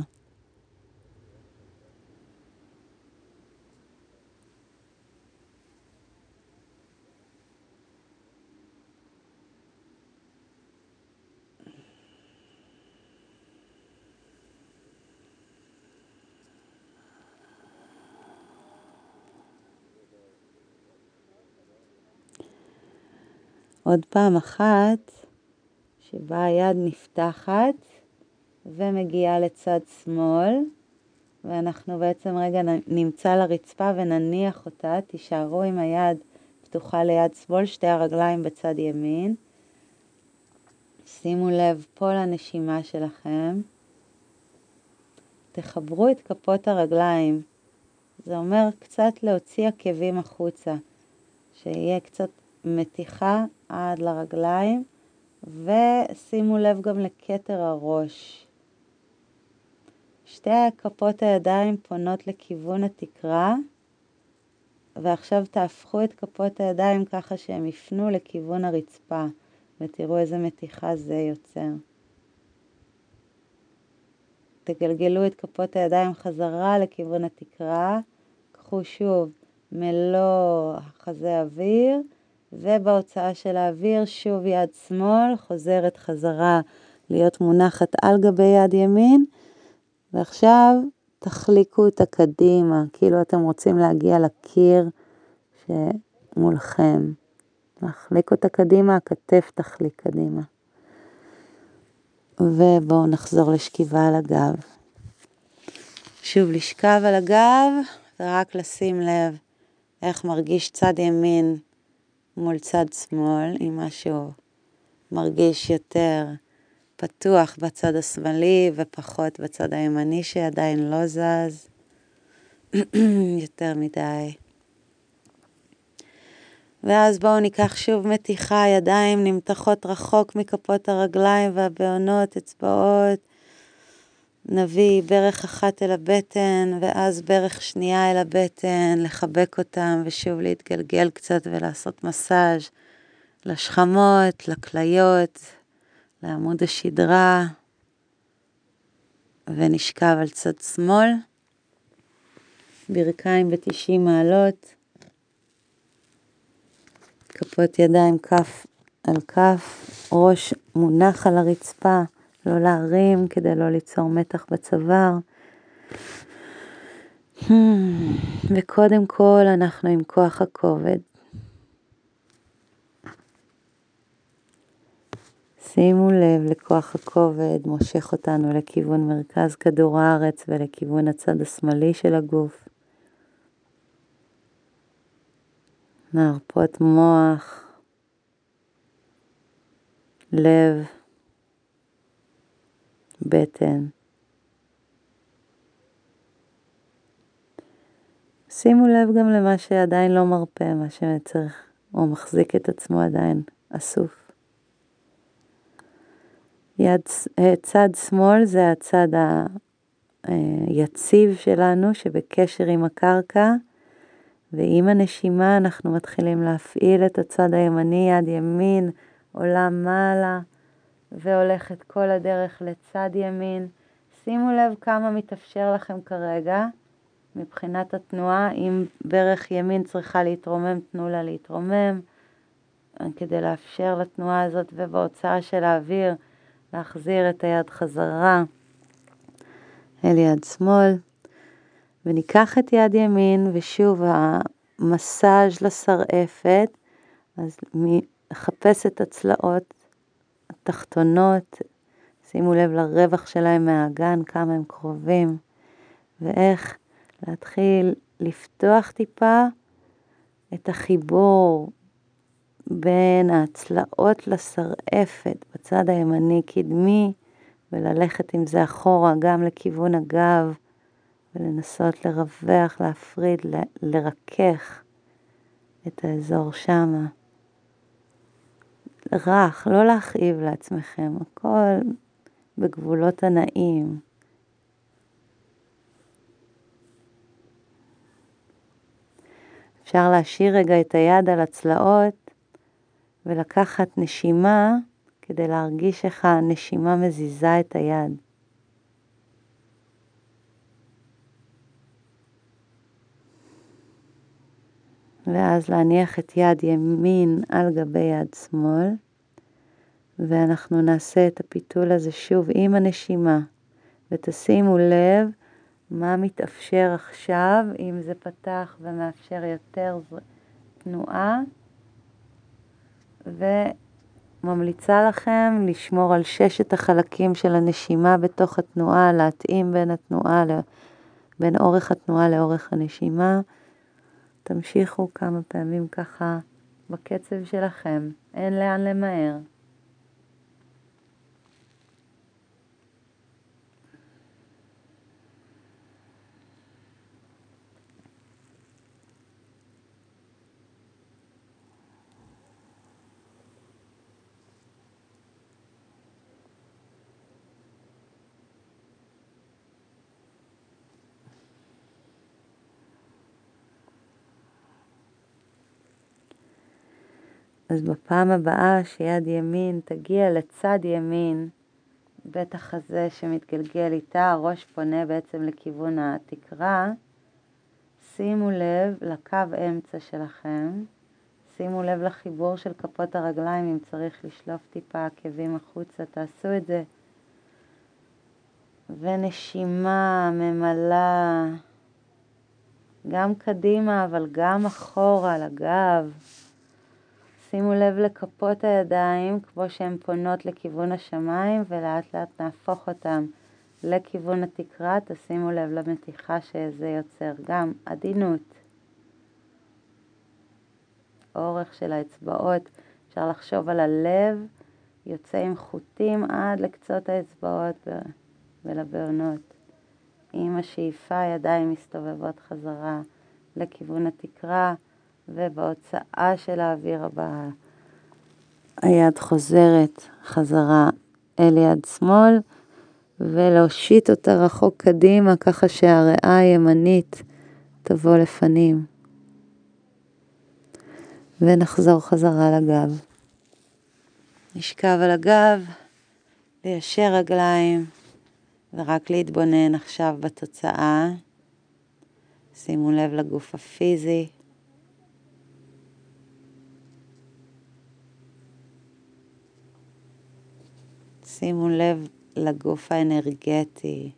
עוד פעם אחת שבה היד נפתחת ומגיעה לצד שמאל, ואנחנו בעצם רגע נמצא לרצפה ונניח אותה, תישארו עם היד פתוחה ליד שמאל, שתי הרגליים בצד ימין. שימו לב פה לנשימה שלכם. תחברו את כפות הרגליים. זה אומר קצת להוציא עקבים החוצה, שיהיה קצת מתיחה עד לרגליים, ושימו לב גם לכתר הראש. שתי כפות הידיים פונות לכיוון התקרה, ועכשיו תהפכו את כפות הידיים ככה שהם יפנו לכיוון הרצפה, ותראו איזה מתיחה זה יוצר. תגלגלו את כפות הידיים חזרה לכיוון התקרה, קחו שוב מלוא חזה אוויר, ובהוצאה של האוויר שוב יד שמאל חוזרת חזרה להיות מונחת על גבי יד ימין, ועכשיו תחליקו אותה קדימה, כאילו אתם רוצים להגיע לקיר שמולכם. תחליקו אותה קדימה, הכתף תחליק קדימה. ובואו נחזור לשכיבה על הגב. שוב לשכב על הגב ורק לשים לב איך מרגיש צד ימין מול צד שמאל, אם משהו מרגיש יותר פתוח בצד השמאלי ופחות בצד הימני שעדיין לא זז יותר מדי. ואז בואו ניקח שוב מתיחה, ידיים נמתחות רחוק מכפות הרגליים והבעונות, אצבעות. נביא ברך אחת אל הבטן, ואז ברך שנייה אל הבטן, לחבק אותם ושוב להתגלגל קצת ולעשות מסאז' לשכמות, לכליות, לעמוד השדרה, ונשכב על צד שמאל, ברכיים ב-90 מעלות. כפות ידיים כף על כף, ראש מונח על הרצפה, לא להרים כדי לא ליצור מתח בצוואר. Hmm, וקודם כל אנחנו עם כוח הכובד. שימו לב לכוח הכובד, מושך אותנו לכיוון מרכז כדור הארץ ולכיוון הצד השמאלי של הגוף. נרפות מוח, לב, בטן. שימו לב גם למה שעדיין לא מרפה, מה שצריך או מחזיק את עצמו עדיין אסוף. יד, אה, צד שמאל זה הצד היציב שלנו שבקשר עם הקרקע. ועם הנשימה אנחנו מתחילים להפעיל את הצד הימני, יד ימין עולה מעלה והולכת כל הדרך לצד ימין. שימו לב כמה מתאפשר לכם כרגע מבחינת התנועה. אם ברך ימין צריכה להתרומם, תנו לה להתרומם כדי לאפשר לתנועה הזאת ובהוצאה של האוויר להחזיר את היד חזרה אל יד שמאל. וניקח את יד ימין, ושוב המסאז' לשרעפת, אז נחפש את הצלעות התחתונות, שימו לב לרווח שלהם מהאגן, כמה הם קרובים, ואיך להתחיל לפתוח טיפה את החיבור בין הצלעות לשרעפת בצד הימני קדמי, וללכת עם זה אחורה גם לכיוון הגב. ולנסות לרווח, להפריד, ל- לרכך את האזור שמה. רך, לא להכאיב לעצמכם, הכל בגבולות הנעים. אפשר להשאיר רגע את היד על הצלעות ולקחת נשימה כדי להרגיש איך הנשימה מזיזה את היד. ואז להניח את יד ימין על גבי יד שמאל, ואנחנו נעשה את הפיתול הזה שוב עם הנשימה, ותשימו לב מה מתאפשר עכשיו, אם זה פתח ומאפשר יותר תנועה, וממליצה לכם לשמור על ששת החלקים של הנשימה בתוך התנועה, להתאים בין התנועה, בין אורך התנועה לאורך הנשימה. תמשיכו כמה פעמים ככה בקצב שלכם, אין לאן למהר. אז בפעם הבאה שיד ימין תגיע לצד ימין, בית החזה שמתגלגל איתה, הראש פונה בעצם לכיוון התקרה, שימו לב לקו אמצע שלכם, שימו לב לחיבור של כפות הרגליים, אם צריך לשלוף טיפה עקבים החוצה, תעשו את זה. ונשימה ממלאה גם קדימה, אבל גם אחורה לגב. שימו לב לכפות הידיים כמו שהן פונות לכיוון השמיים ולאט לאט נהפוך אותן לכיוון התקרה, תשימו לב למתיחה שזה יוצר, גם עדינות. האורך של האצבעות. אפשר לחשוב על הלב, יוצא עם חוטים עד לקצות האצבעות ולבעונות. עם השאיפה ידיים מסתובבות חזרה לכיוון התקרה, ובהוצאה של האוויר הבאה היד חוזרת חזרה אל יד שמאל, ולהושיט אותה רחוק קדימה, ככה שהריאה הימנית תבוא לפנים. ונחזור חזרה לגב. נשכב על הגב, ליישר רגליים, ורק להתבונן עכשיו בתוצאה. שימו לב לגוף הפיזי. שימו לב לגוף האנרגטי,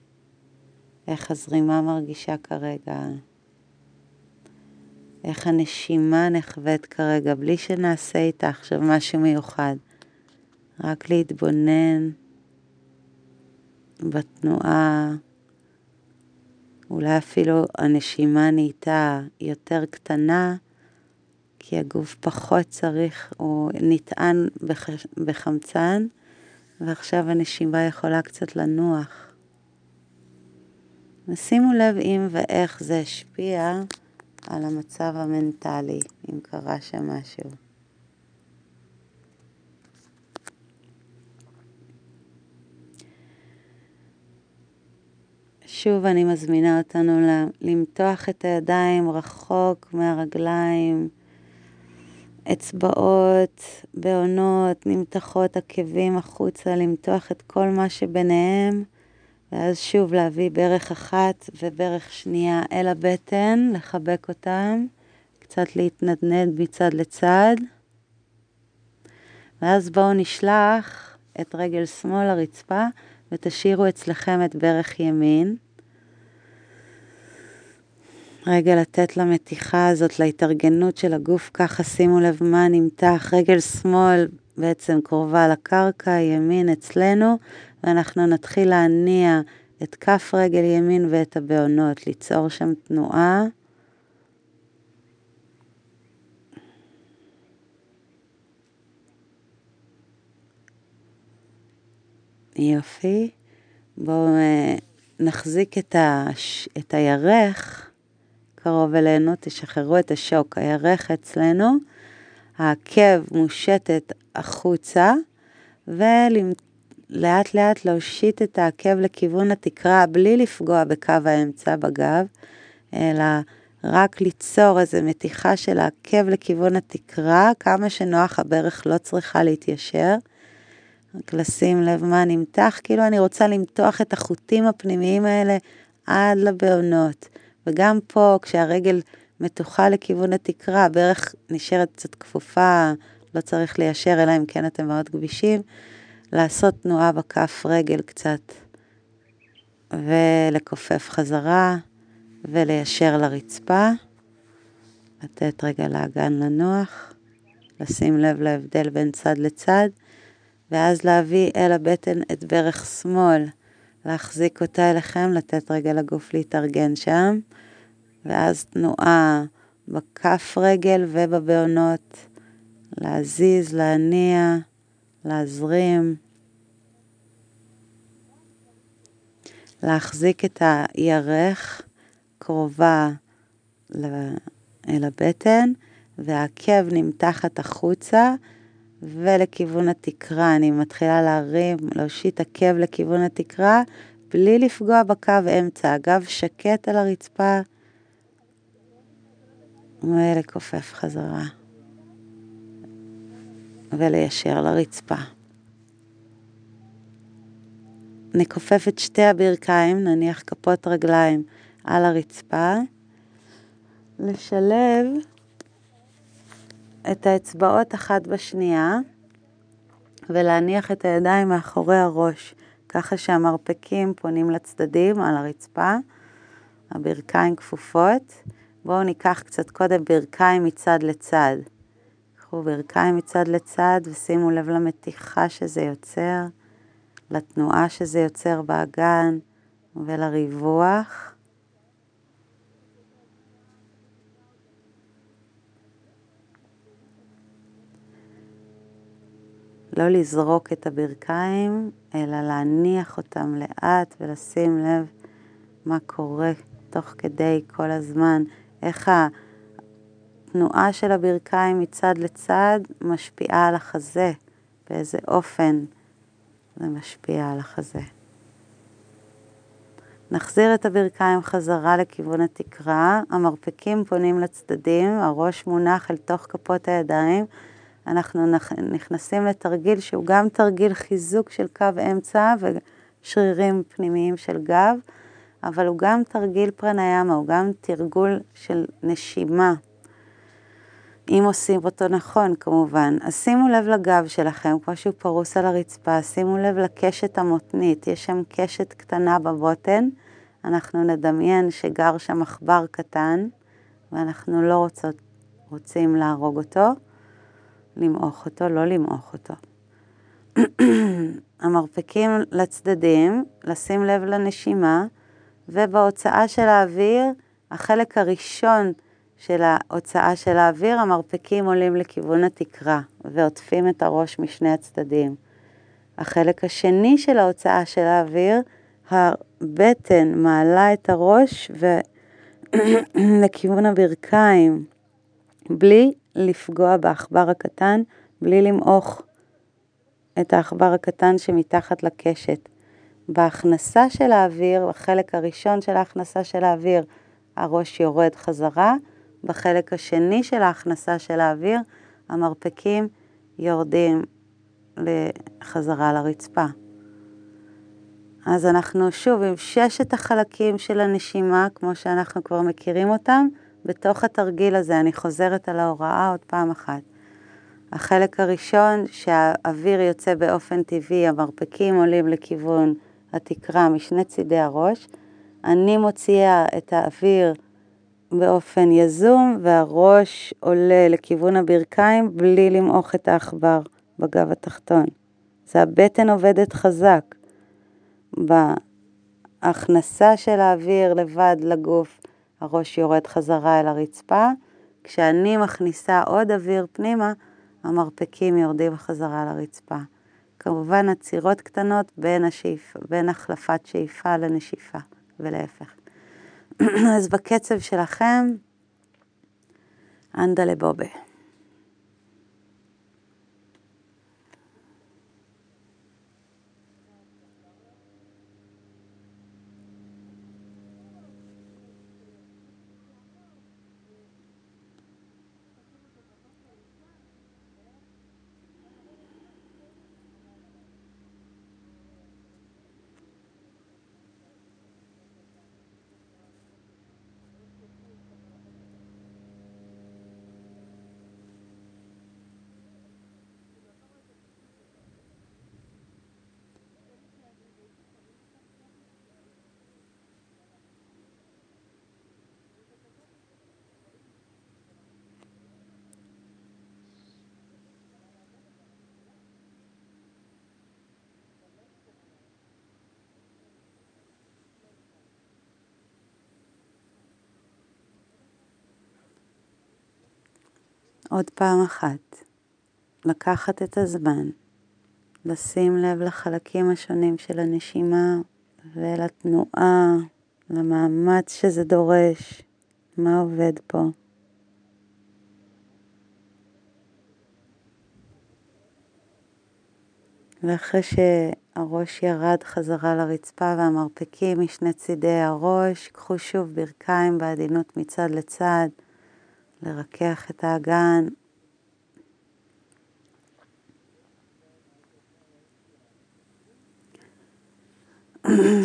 איך הזרימה מרגישה כרגע, איך הנשימה נחווית כרגע, בלי שנעשה איתה עכשיו משהו מיוחד. רק להתבונן בתנועה, אולי אפילו הנשימה נהייתה יותר קטנה, כי הגוף פחות צריך, הוא נטען בח... בחמצן, ועכשיו הנשימה יכולה קצת לנוח. ושימו לב אם ואיך זה השפיע על המצב המנטלי, אם קרה שם משהו. שוב אני מזמינה אותנו למתוח את הידיים רחוק מהרגליים, אצבעות, בעונות, נמתחות עקבים החוצה, למתוח את כל מה שביניהם, ואז שוב להביא ברך אחת וברך שנייה אל הבטן, לחבק אותם, קצת להתנדנד מצד לצד. ואז בואו נשלח את רגל שמאל לרצפה ותשאירו אצלכם את ברך ימין. רגע לתת למתיחה הזאת, להתארגנות של הגוף, ככה שימו לב מה נמתח, רגל שמאל בעצם קרובה לקרקע, ימין אצלנו, ואנחנו נתחיל להניע את כף רגל ימין ואת הבעונות, ליצור שם תנועה. יופי. בואו אה, נחזיק את, הש... את הירך קרוב אלינו, תשחררו את השוק. הירך אצלנו, העקב מושטת החוצה, ולאט לאט להושיט את העקב לכיוון התקרה בלי לפגוע בקו האמצע בגב, אלא רק ליצור איזו מתיחה של העקב לכיוון התקרה, כמה שנוח הברך לא צריכה להתיישר. רק לשים לב מה נמתח, כאילו אני רוצה למתוח את החוטים הפנימיים האלה עד לבעונות. וגם פה, כשהרגל מתוחה לכיוון התקרה, הברך נשארת קצת כפופה, לא צריך ליישר, אלא אם כן אתם מאוד גבישים, לעשות תנועה בכף רגל קצת, ולכופף חזרה, וליישר לרצפה, לתת רגע לאגן לנוח, לשים לב להבדל בין צד לצד, ואז להביא אל הבטן את ברך שמאל. להחזיק אותה אליכם, לתת רגע לגוף להתארגן שם, ואז תנועה בכף רגל ובבעונות, להזיז, להניע, להזרים. להחזיק את הירך קרובה אל הבטן, והעקב נמתחת החוצה, ולכיוון התקרה. אני מתחילה להרים, להושיט עקב לכיוון התקרה, בלי לפגוע בקו אמצע. הגב שקט על הרצפה, ולכופף חזרה. וליישר לרצפה. נכופף את שתי הברכיים, נניח כפות רגליים על הרצפה. לשלב את האצבעות אחת בשנייה ולהניח את הידיים מאחורי הראש, ככה שהמרפקים פונים לצדדים על הרצפה, הברכיים כפופות. בואו ניקח קצת קודם ברכיים מצד לצד. קחו ברכיים מצד לצד ושימו לב למתיחה שזה יוצר, לתנועה שזה יוצר באגן ולריווח. לא לזרוק את הברכיים, אלא להניח אותם לאט ולשים לב מה קורה תוך כדי כל הזמן, איך התנועה של הברכיים מצד לצד משפיעה על החזה, באיזה אופן זה משפיע על החזה. נחזיר את הברכיים חזרה לכיוון התקרה, המרפקים פונים לצדדים, הראש מונח אל תוך כפות הידיים. אנחנו נכנסים לתרגיל שהוא גם תרגיל חיזוק של קו אמצע ושרירים פנימיים של גב, אבל הוא גם תרגיל פרניאמה, הוא גם תרגול של נשימה. אם עושים אותו נכון, כמובן. אז שימו לב לגב שלכם, כמו שהוא פרוס על הרצפה, שימו לב לקשת המותנית, יש שם קשת קטנה בבוטן, אנחנו נדמיין שגר שם עכבר קטן, ואנחנו לא רוצות, רוצים להרוג אותו, למעוך אותו, לא למעוך אותו. המרפקים לצדדים, לשים לב לנשימה, ובהוצאה של האוויר, החלק הראשון של ההוצאה של האוויר, המרפקים עולים לכיוון התקרה ועוטפים את הראש משני הצדדים. החלק השני של ההוצאה של האוויר, הבטן מעלה את הראש לכיוון הברכיים, בלי לפגוע בעכבר הקטן, בלי למעוך את העכבר הקטן שמתחת לקשת. בהכנסה של האוויר, בחלק הראשון של ההכנסה של האוויר, הראש יורד חזרה, בחלק השני של ההכנסה של האוויר, המרפקים יורדים חזרה לרצפה. אז אנחנו שוב עם ששת החלקים של הנשימה, כמו שאנחנו כבר מכירים אותם, בתוך התרגיל הזה, אני חוזרת על ההוראה עוד פעם אחת. החלק הראשון, שהאוויר יוצא באופן טבעי, המרפקים עולים לכיוון התקרה משני צידי הראש. אני מוציאה את האוויר באופן יזום, והראש עולה לכיוון הברכיים בלי למעוך את העכבר בגב התחתון. זה הבטן עובדת חזק. בהכנסה של האוויר לבד לגוף, הראש יורד חזרה אל הרצפה. כשאני מכניסה עוד אוויר פנימה, המרפקים יורדים חזרה לרצפה. כמובן עצירות קטנות בין, השאיפ, בין החלפת שאיפה לנשיפה, ולהפך. אז בקצב שלכם, אנדה לבובה. עוד פעם אחת, לקחת את הזמן, לשים לב לחלקים השונים של הנשימה ולתנועה, למאמץ שזה דורש, מה עובד פה. ואחרי שהראש ירד חזרה לרצפה והמרפקים משני צידי הראש, קחו שוב ברכיים בעדינות מצד לצד. לרכך את האגן.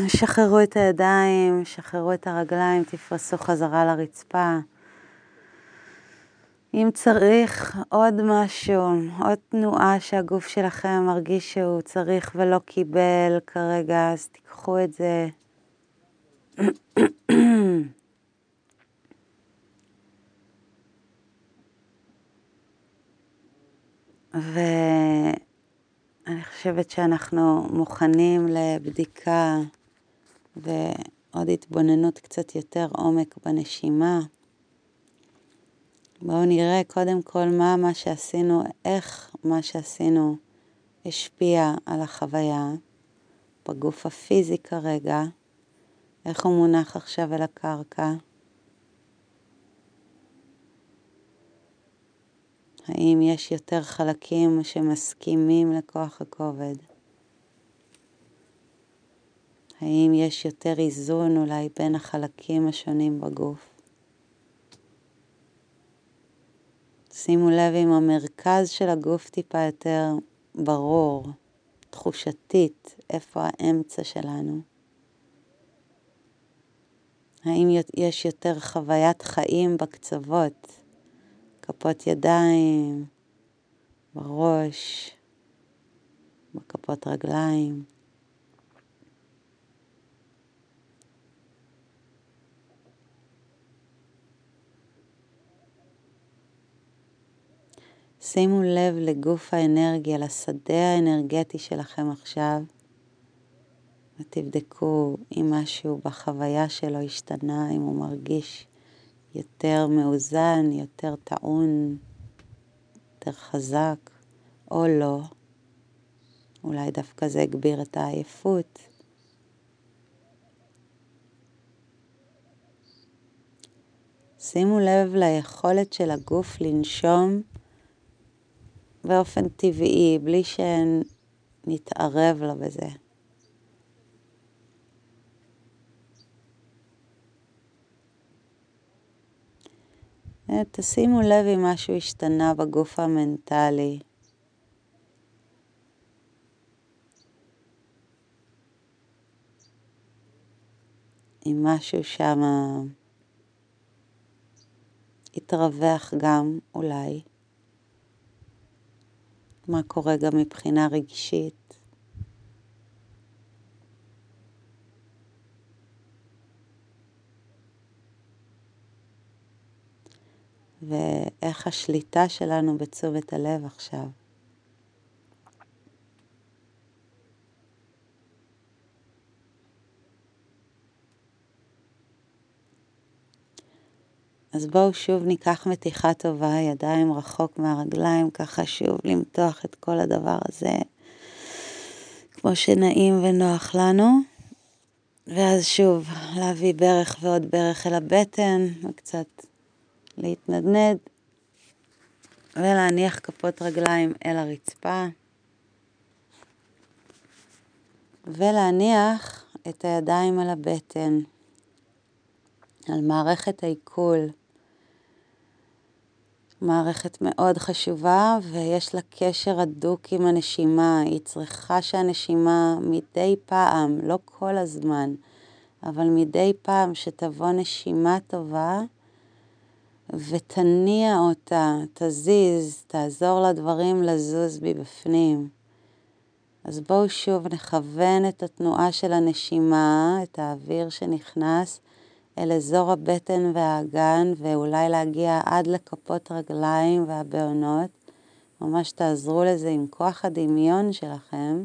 שחררו את הידיים, שחררו את הרגליים, תפרסו חזרה לרצפה. אם צריך עוד משהו, עוד תנועה שהגוף שלכם מרגיש שהוא צריך ולא קיבל כרגע, אז תיקחו את זה. ואני חושבת שאנחנו מוכנים לבדיקה ועוד התבוננות קצת יותר עומק בנשימה. בואו נראה קודם כל מה מה שעשינו, איך מה שעשינו השפיע על החוויה בגוף הפיזי כרגע, איך הוא מונח עכשיו על הקרקע. האם יש יותר חלקים שמסכימים לכוח הכובד? האם יש יותר איזון אולי בין החלקים השונים בגוף? שימו לב אם המרכז של הגוף טיפה יותר ברור, תחושתית, איפה האמצע שלנו. האם יש יותר חוויית חיים בקצוות, כפות ידיים, בראש, בכפות רגליים. שימו לב לגוף האנרגיה, לשדה האנרגטי שלכם עכשיו, ותבדקו אם משהו בחוויה שלו השתנה, אם הוא מרגיש יותר מאוזן, יותר טעון, יותר חזק, או לא. אולי דווקא זה הגביר את העייפות. שימו לב ליכולת של הגוף לנשום באופן טבעי, בלי שנתערב לו בזה. תשימו לב אם משהו השתנה בגוף המנטלי. אם משהו שם התרווח גם, אולי. מה קורה גם מבחינה רגשית. ואיך השליטה שלנו בתשומת הלב עכשיו. אז בואו שוב ניקח מתיחה טובה, ידיים רחוק מהרגליים, ככה שוב למתוח את כל הדבר הזה כמו שנעים ונוח לנו. ואז שוב להביא ברך ועוד ברך אל הבטן, וקצת להתנדנד, ולהניח כפות רגליים אל הרצפה, ולהניח את הידיים על הבטן, על מערכת העיכול. מערכת מאוד חשובה ויש לה קשר הדוק עם הנשימה. היא צריכה שהנשימה מדי פעם, לא כל הזמן, אבל מדי פעם שתבוא נשימה טובה ותניע אותה, תזיז, תעזור לדברים לזוז מבפנים. אז בואו שוב נכוון את התנועה של הנשימה, את האוויר שנכנס אל אזור הבטן והאגן, ואולי להגיע עד לכפות רגליים והבעונות. ממש תעזרו לזה עם כוח הדמיון שלכם.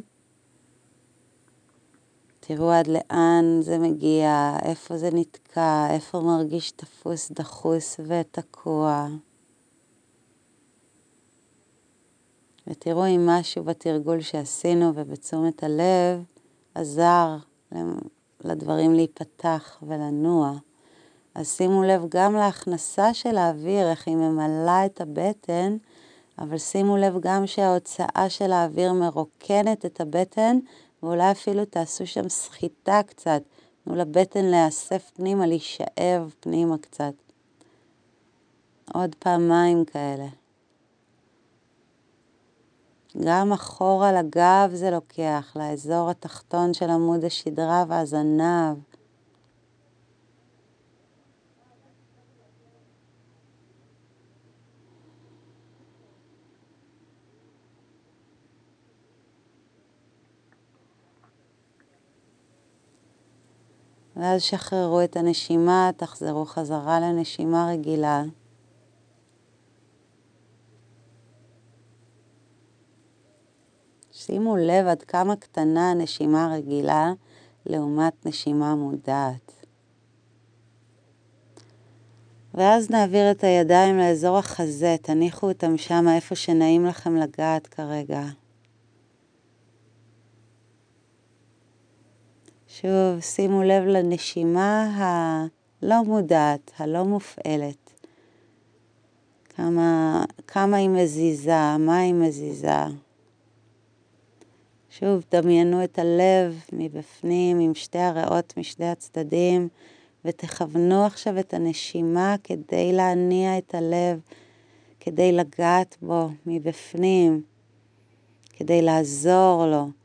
תראו עד לאן זה מגיע, איפה זה נתקע, איפה מרגיש תפוס, דחוס ותקוע. ותראו אם משהו בתרגול שעשינו ובתשומת הלב עזר לדברים להיפתח ולנוע. אז שימו לב גם להכנסה של האוויר, איך היא ממלאה את הבטן, אבל שימו לב גם שההוצאה של האוויר מרוקנת את הבטן, ואולי אפילו תעשו שם סחיטה קצת. תנו לבטן להיאסף פנימה, להישאב פנימה קצת. עוד פעמיים כאלה. גם אחורה לגב זה לוקח, לאזור התחתון של עמוד השדרה והזנב. ואז שחררו את הנשימה, תחזרו חזרה לנשימה רגילה. שימו לב עד כמה קטנה הנשימה רגילה לעומת נשימה מודעת. ואז נעביר את הידיים לאזור החזה, תניחו אותם שם איפה שנעים לכם לגעת כרגע. שוב, שימו לב לנשימה הלא מודעת, הלא מופעלת. כמה, כמה היא מזיזה, מה היא מזיזה. שוב, דמיינו את הלב מבפנים עם שתי הריאות משני הצדדים, ותכוונו עכשיו את הנשימה כדי להניע את הלב, כדי לגעת בו מבפנים, כדי לעזור לו.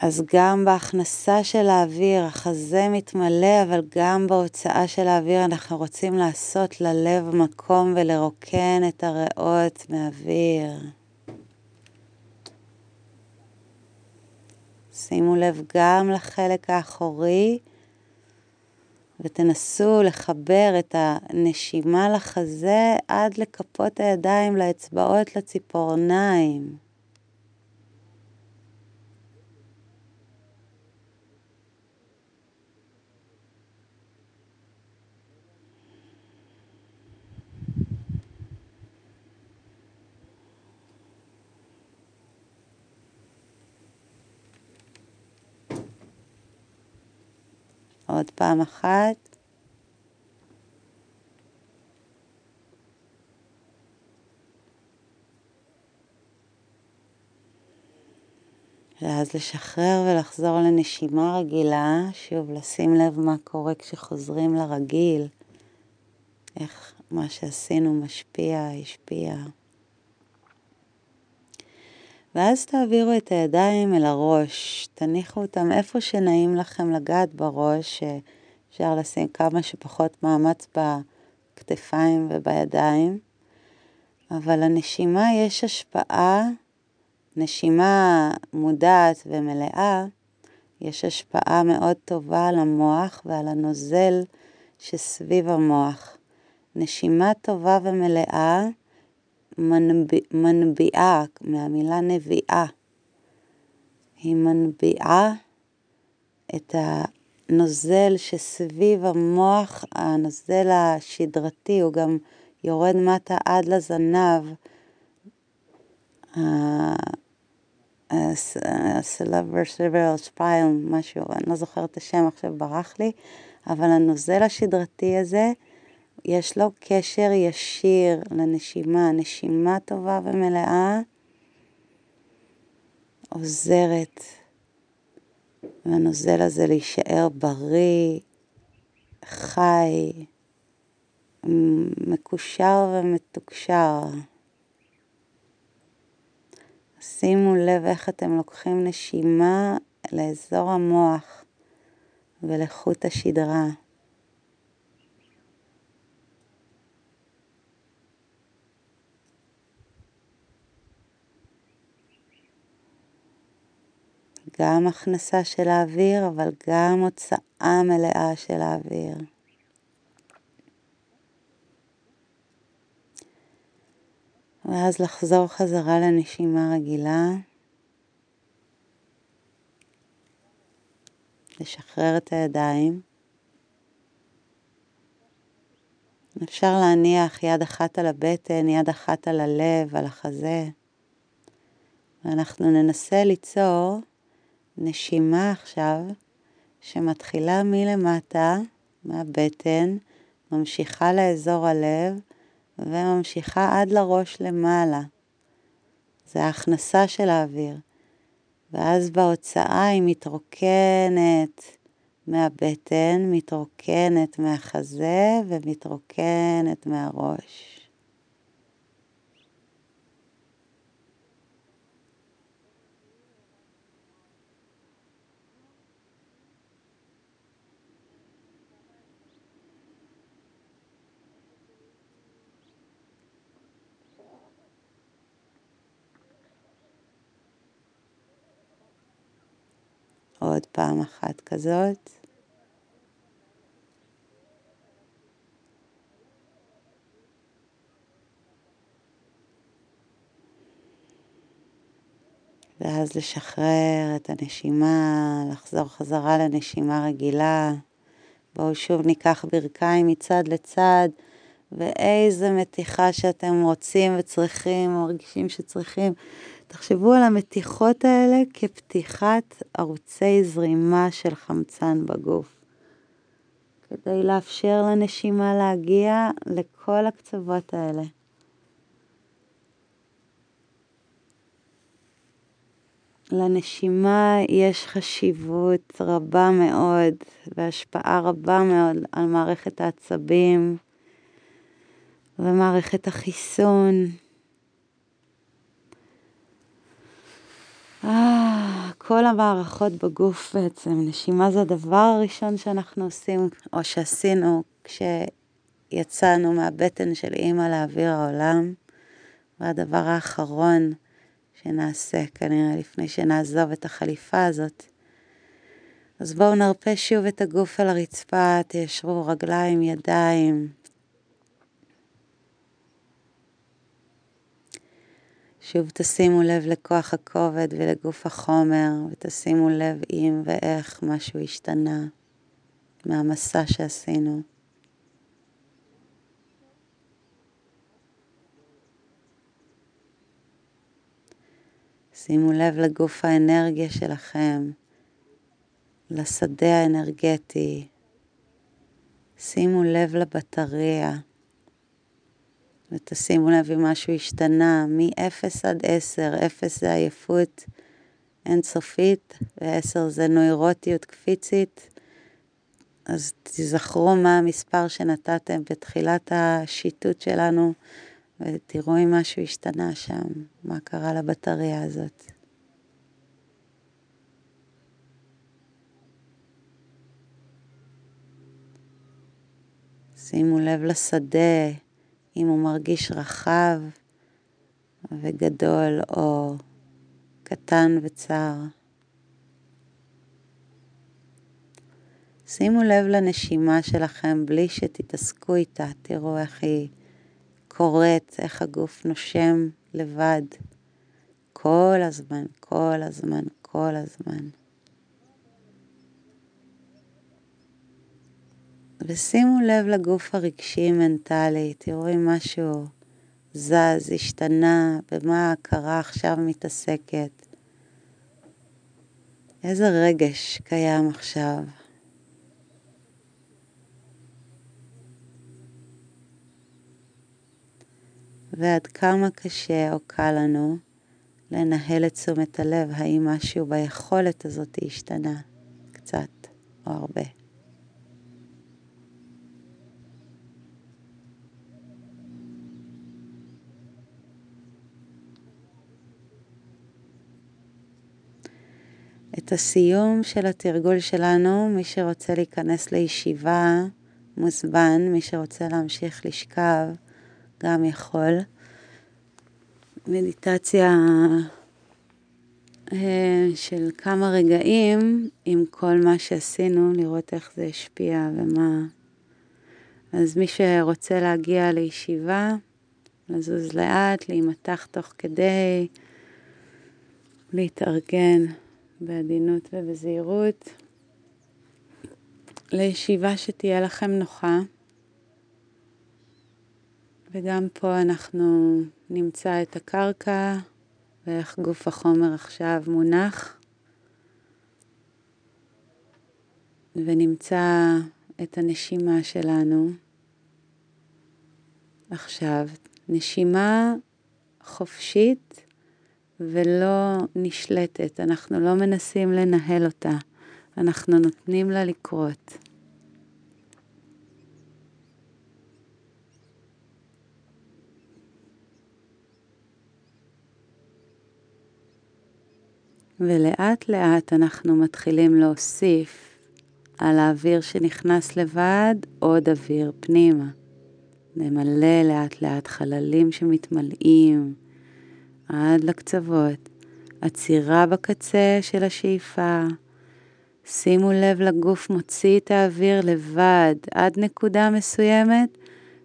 אז גם בהכנסה של האוויר, החזה מתמלא, אבל גם בהוצאה של האוויר אנחנו רוצים לעשות ללב מקום ולרוקן את הריאות מאוויר. שימו לב גם לחלק האחורי ותנסו לחבר את הנשימה לחזה עד לכפות הידיים, לאצבעות, לציפורניים. עוד פעם אחת. ואז לשחרר ולחזור לנשימה רגילה, שוב לשים לב מה קורה כשחוזרים לרגיל, איך מה שעשינו משפיע, השפיע. ואז תעבירו את הידיים אל הראש, תניחו אותם איפה שנעים לכם לגעת בראש, אפשר לשים כמה שפחות מאמץ בכתפיים ובידיים, אבל לנשימה יש השפעה, נשימה מודעת ומלאה, יש השפעה מאוד טובה על המוח ועל הנוזל שסביב המוח. נשימה טובה ומלאה מנביעה, מהמילה נביאה. היא מנביעה את הנוזל שסביב המוח, הנוזל השדרתי, הוא גם יורד מטה עד לזנב. הסלבר ספייל, משהו, אני לא זוכרת את השם עכשיו, ברח לי, אבל הנוזל השדרתי הזה, יש לו קשר ישיר לנשימה, נשימה טובה ומלאה עוזרת לנוזל הזה להישאר בריא, חי, מקושר ומתוקשר. שימו לב איך אתם לוקחים נשימה לאזור המוח ולחוט השדרה. גם הכנסה של האוויר, אבל גם הוצאה מלאה של האוויר. ואז לחזור חזרה לנשימה רגילה. לשחרר את הידיים. אפשר להניח יד אחת על הבטן, יד אחת על הלב, על החזה. ואנחנו ננסה ליצור נשימה עכשיו שמתחילה מלמטה, מהבטן, ממשיכה לאזור הלב וממשיכה עד לראש למעלה. זה ההכנסה של האוויר. ואז בהוצאה היא מתרוקנת מהבטן, מתרוקנת מהחזה ומתרוקנת מהראש. עוד פעם אחת כזאת. ואז לשחרר את הנשימה, לחזור חזרה לנשימה רגילה. בואו שוב ניקח ברכיים מצד לצד ואיזה מתיחה שאתם רוצים וצריכים, מרגישים שצריכים. תחשבו על המתיחות האלה כפתיחת ערוצי זרימה של חמצן בגוף, כדי לאפשר לנשימה להגיע לכל הקצוות האלה. לנשימה יש חשיבות רבה מאוד והשפעה רבה מאוד על מערכת העצבים ומערכת החיסון. אה, כל המערכות בגוף בעצם, נשימה זה הדבר הראשון שאנחנו עושים, או שעשינו כשיצאנו מהבטן של אימא לאוויר העולם, והדבר האחרון שנעשה כנראה לפני שנעזוב את החליפה הזאת. אז בואו נרפה שוב את הגוף על הרצפה, תיישרו רגליים, ידיים. שוב תשימו לב לכוח הכובד ולגוף החומר, ותשימו לב אם ואיך משהו השתנה מהמסע שעשינו. שימו לב לגוף האנרגיה שלכם, לשדה האנרגטי. שימו לב לבטריה, ותשימו לב אם משהו השתנה מ-0 עד 10, 0 זה עייפות אינסופית, ו-10 זה נוירוטיות קפיצית. אז תזכרו מה המספר שנתתם בתחילת השיטוט שלנו. ותראו אם משהו השתנה שם, מה קרה לבטריה הזאת. שימו לב לשדה, אם הוא מרגיש רחב וגדול או קטן וצר. שימו לב לנשימה שלכם בלי שתתעסקו איתה, תראו איך היא קוראת, איך הגוף נושם לבד. כל הזמן, כל הזמן, כל הזמן. ושימו לב לגוף הרגשי-מנטלי, תראו אם משהו זז, השתנה, במה ההכרה עכשיו מתעסקת. איזה רגש קיים עכשיו. ועד כמה קשה או קל לנו לנהל את תשומת הלב, האם משהו ביכולת הזאת השתנה קצת או הרבה. את הסיום של התרגול שלנו, מי שרוצה להיכנס לישיבה מוזמן, מי שרוצה להמשיך לשכב גם יכול. מדיטציה אה, של כמה רגעים עם כל מה שעשינו, לראות איך זה השפיע ומה... אז מי שרוצה להגיע לישיבה, לזוז לאט, להימתח תוך כדי, להתארגן בעדינות ובזהירות, לישיבה שתהיה לכם נוחה. וגם פה אנחנו נמצא את הקרקע ואיך גוף החומר עכשיו מונח, ונמצא את הנשימה שלנו עכשיו. נשימה חופשית ולא נשלטת, אנחנו לא מנסים לנהל אותה, אנחנו נותנים לה לקרות. ולאט לאט אנחנו מתחילים להוסיף על האוויר שנכנס לבד עוד אוויר פנימה. נמלא לאט לאט חללים שמתמלאים עד לקצוות, עצירה בקצה של השאיפה. שימו לב לגוף מוציא את האוויר לבד עד נקודה מסוימת,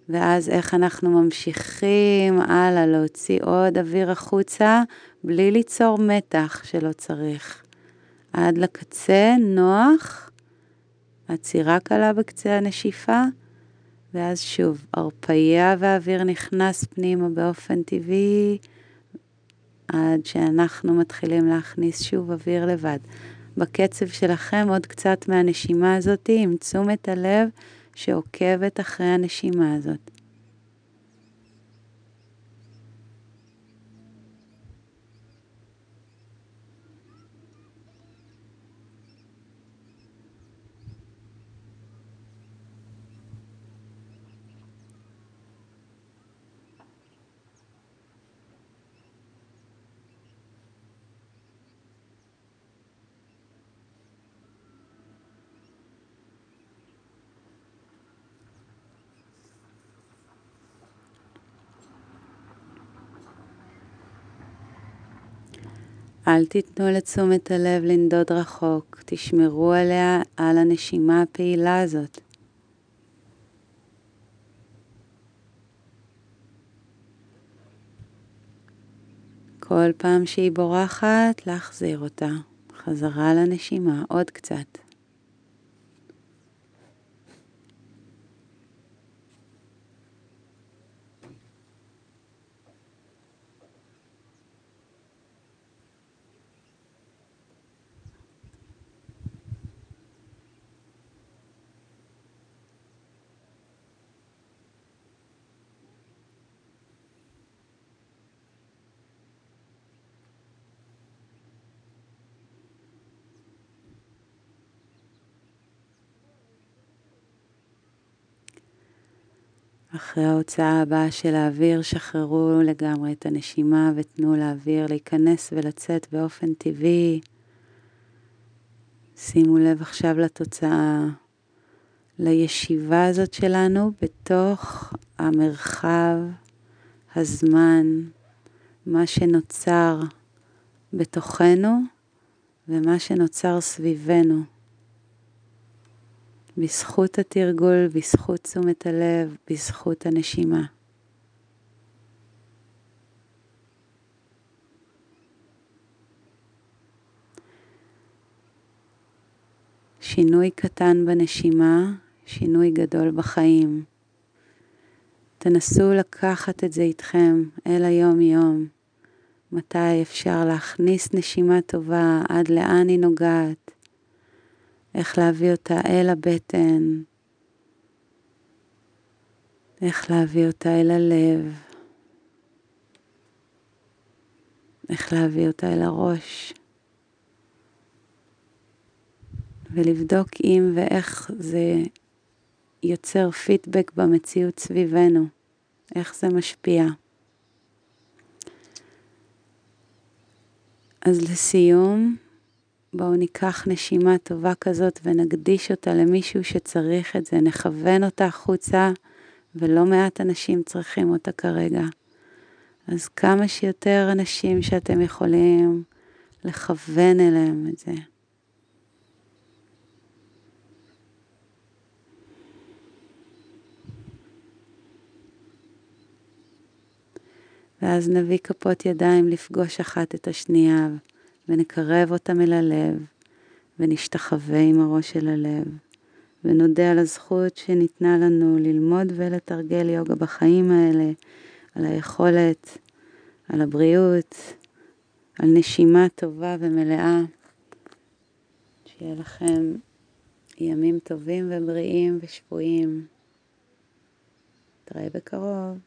ואז איך אנחנו ממשיכים הלאה להוציא עוד אוויר החוצה בלי ליצור מתח שלא צריך. עד לקצה, נוח, עצירה קלה בקצה הנשיפה, ואז שוב, הרפייה והאוויר נכנס פנימה באופן טבעי, עד שאנחנו מתחילים להכניס שוב אוויר לבד. בקצב שלכם עוד קצת מהנשימה הזאת עם תשומת הלב שעוקבת אחרי הנשימה הזאת. אל תיתנו לתשומת הלב לנדוד רחוק, תשמרו עליה, על הנשימה הפעילה הזאת. כל פעם שהיא בורחת, להחזיר אותה. חזרה לנשימה, עוד קצת. אחרי ההוצאה הבאה של האוויר, שחררו לגמרי את הנשימה ותנו לאוויר להיכנס ולצאת באופן טבעי. שימו לב עכשיו לתוצאה, לישיבה הזאת שלנו בתוך המרחב, הזמן, מה שנוצר בתוכנו ומה שנוצר סביבנו. בזכות התרגול, בזכות תשומת הלב, בזכות הנשימה. שינוי קטן בנשימה, שינוי גדול בחיים. תנסו לקחת את זה איתכם אל היום-יום. מתי אפשר להכניס נשימה טובה, עד לאן היא נוגעת. איך להביא אותה אל הבטן, איך להביא אותה אל הלב, איך להביא אותה אל הראש, ולבדוק אם ואיך זה יוצר פידבק במציאות סביבנו, איך זה משפיע. אז לסיום, בואו ניקח נשימה טובה כזאת ונקדיש אותה למישהו שצריך את זה, נכוון אותה החוצה, ולא מעט אנשים צריכים אותה כרגע. אז כמה שיותר אנשים שאתם יכולים לכוון אליהם את זה. ואז נביא כפות ידיים לפגוש אחת את השנייה. ונקרב אותם אל הלב, ונשתחווה עם הראש אל הלב, ונודה על הזכות שניתנה לנו ללמוד ולתרגל יוגה בחיים האלה, על היכולת, על הבריאות, על נשימה טובה ומלאה. שיהיה לכם ימים טובים ובריאים ושפויים. נתראה בקרוב.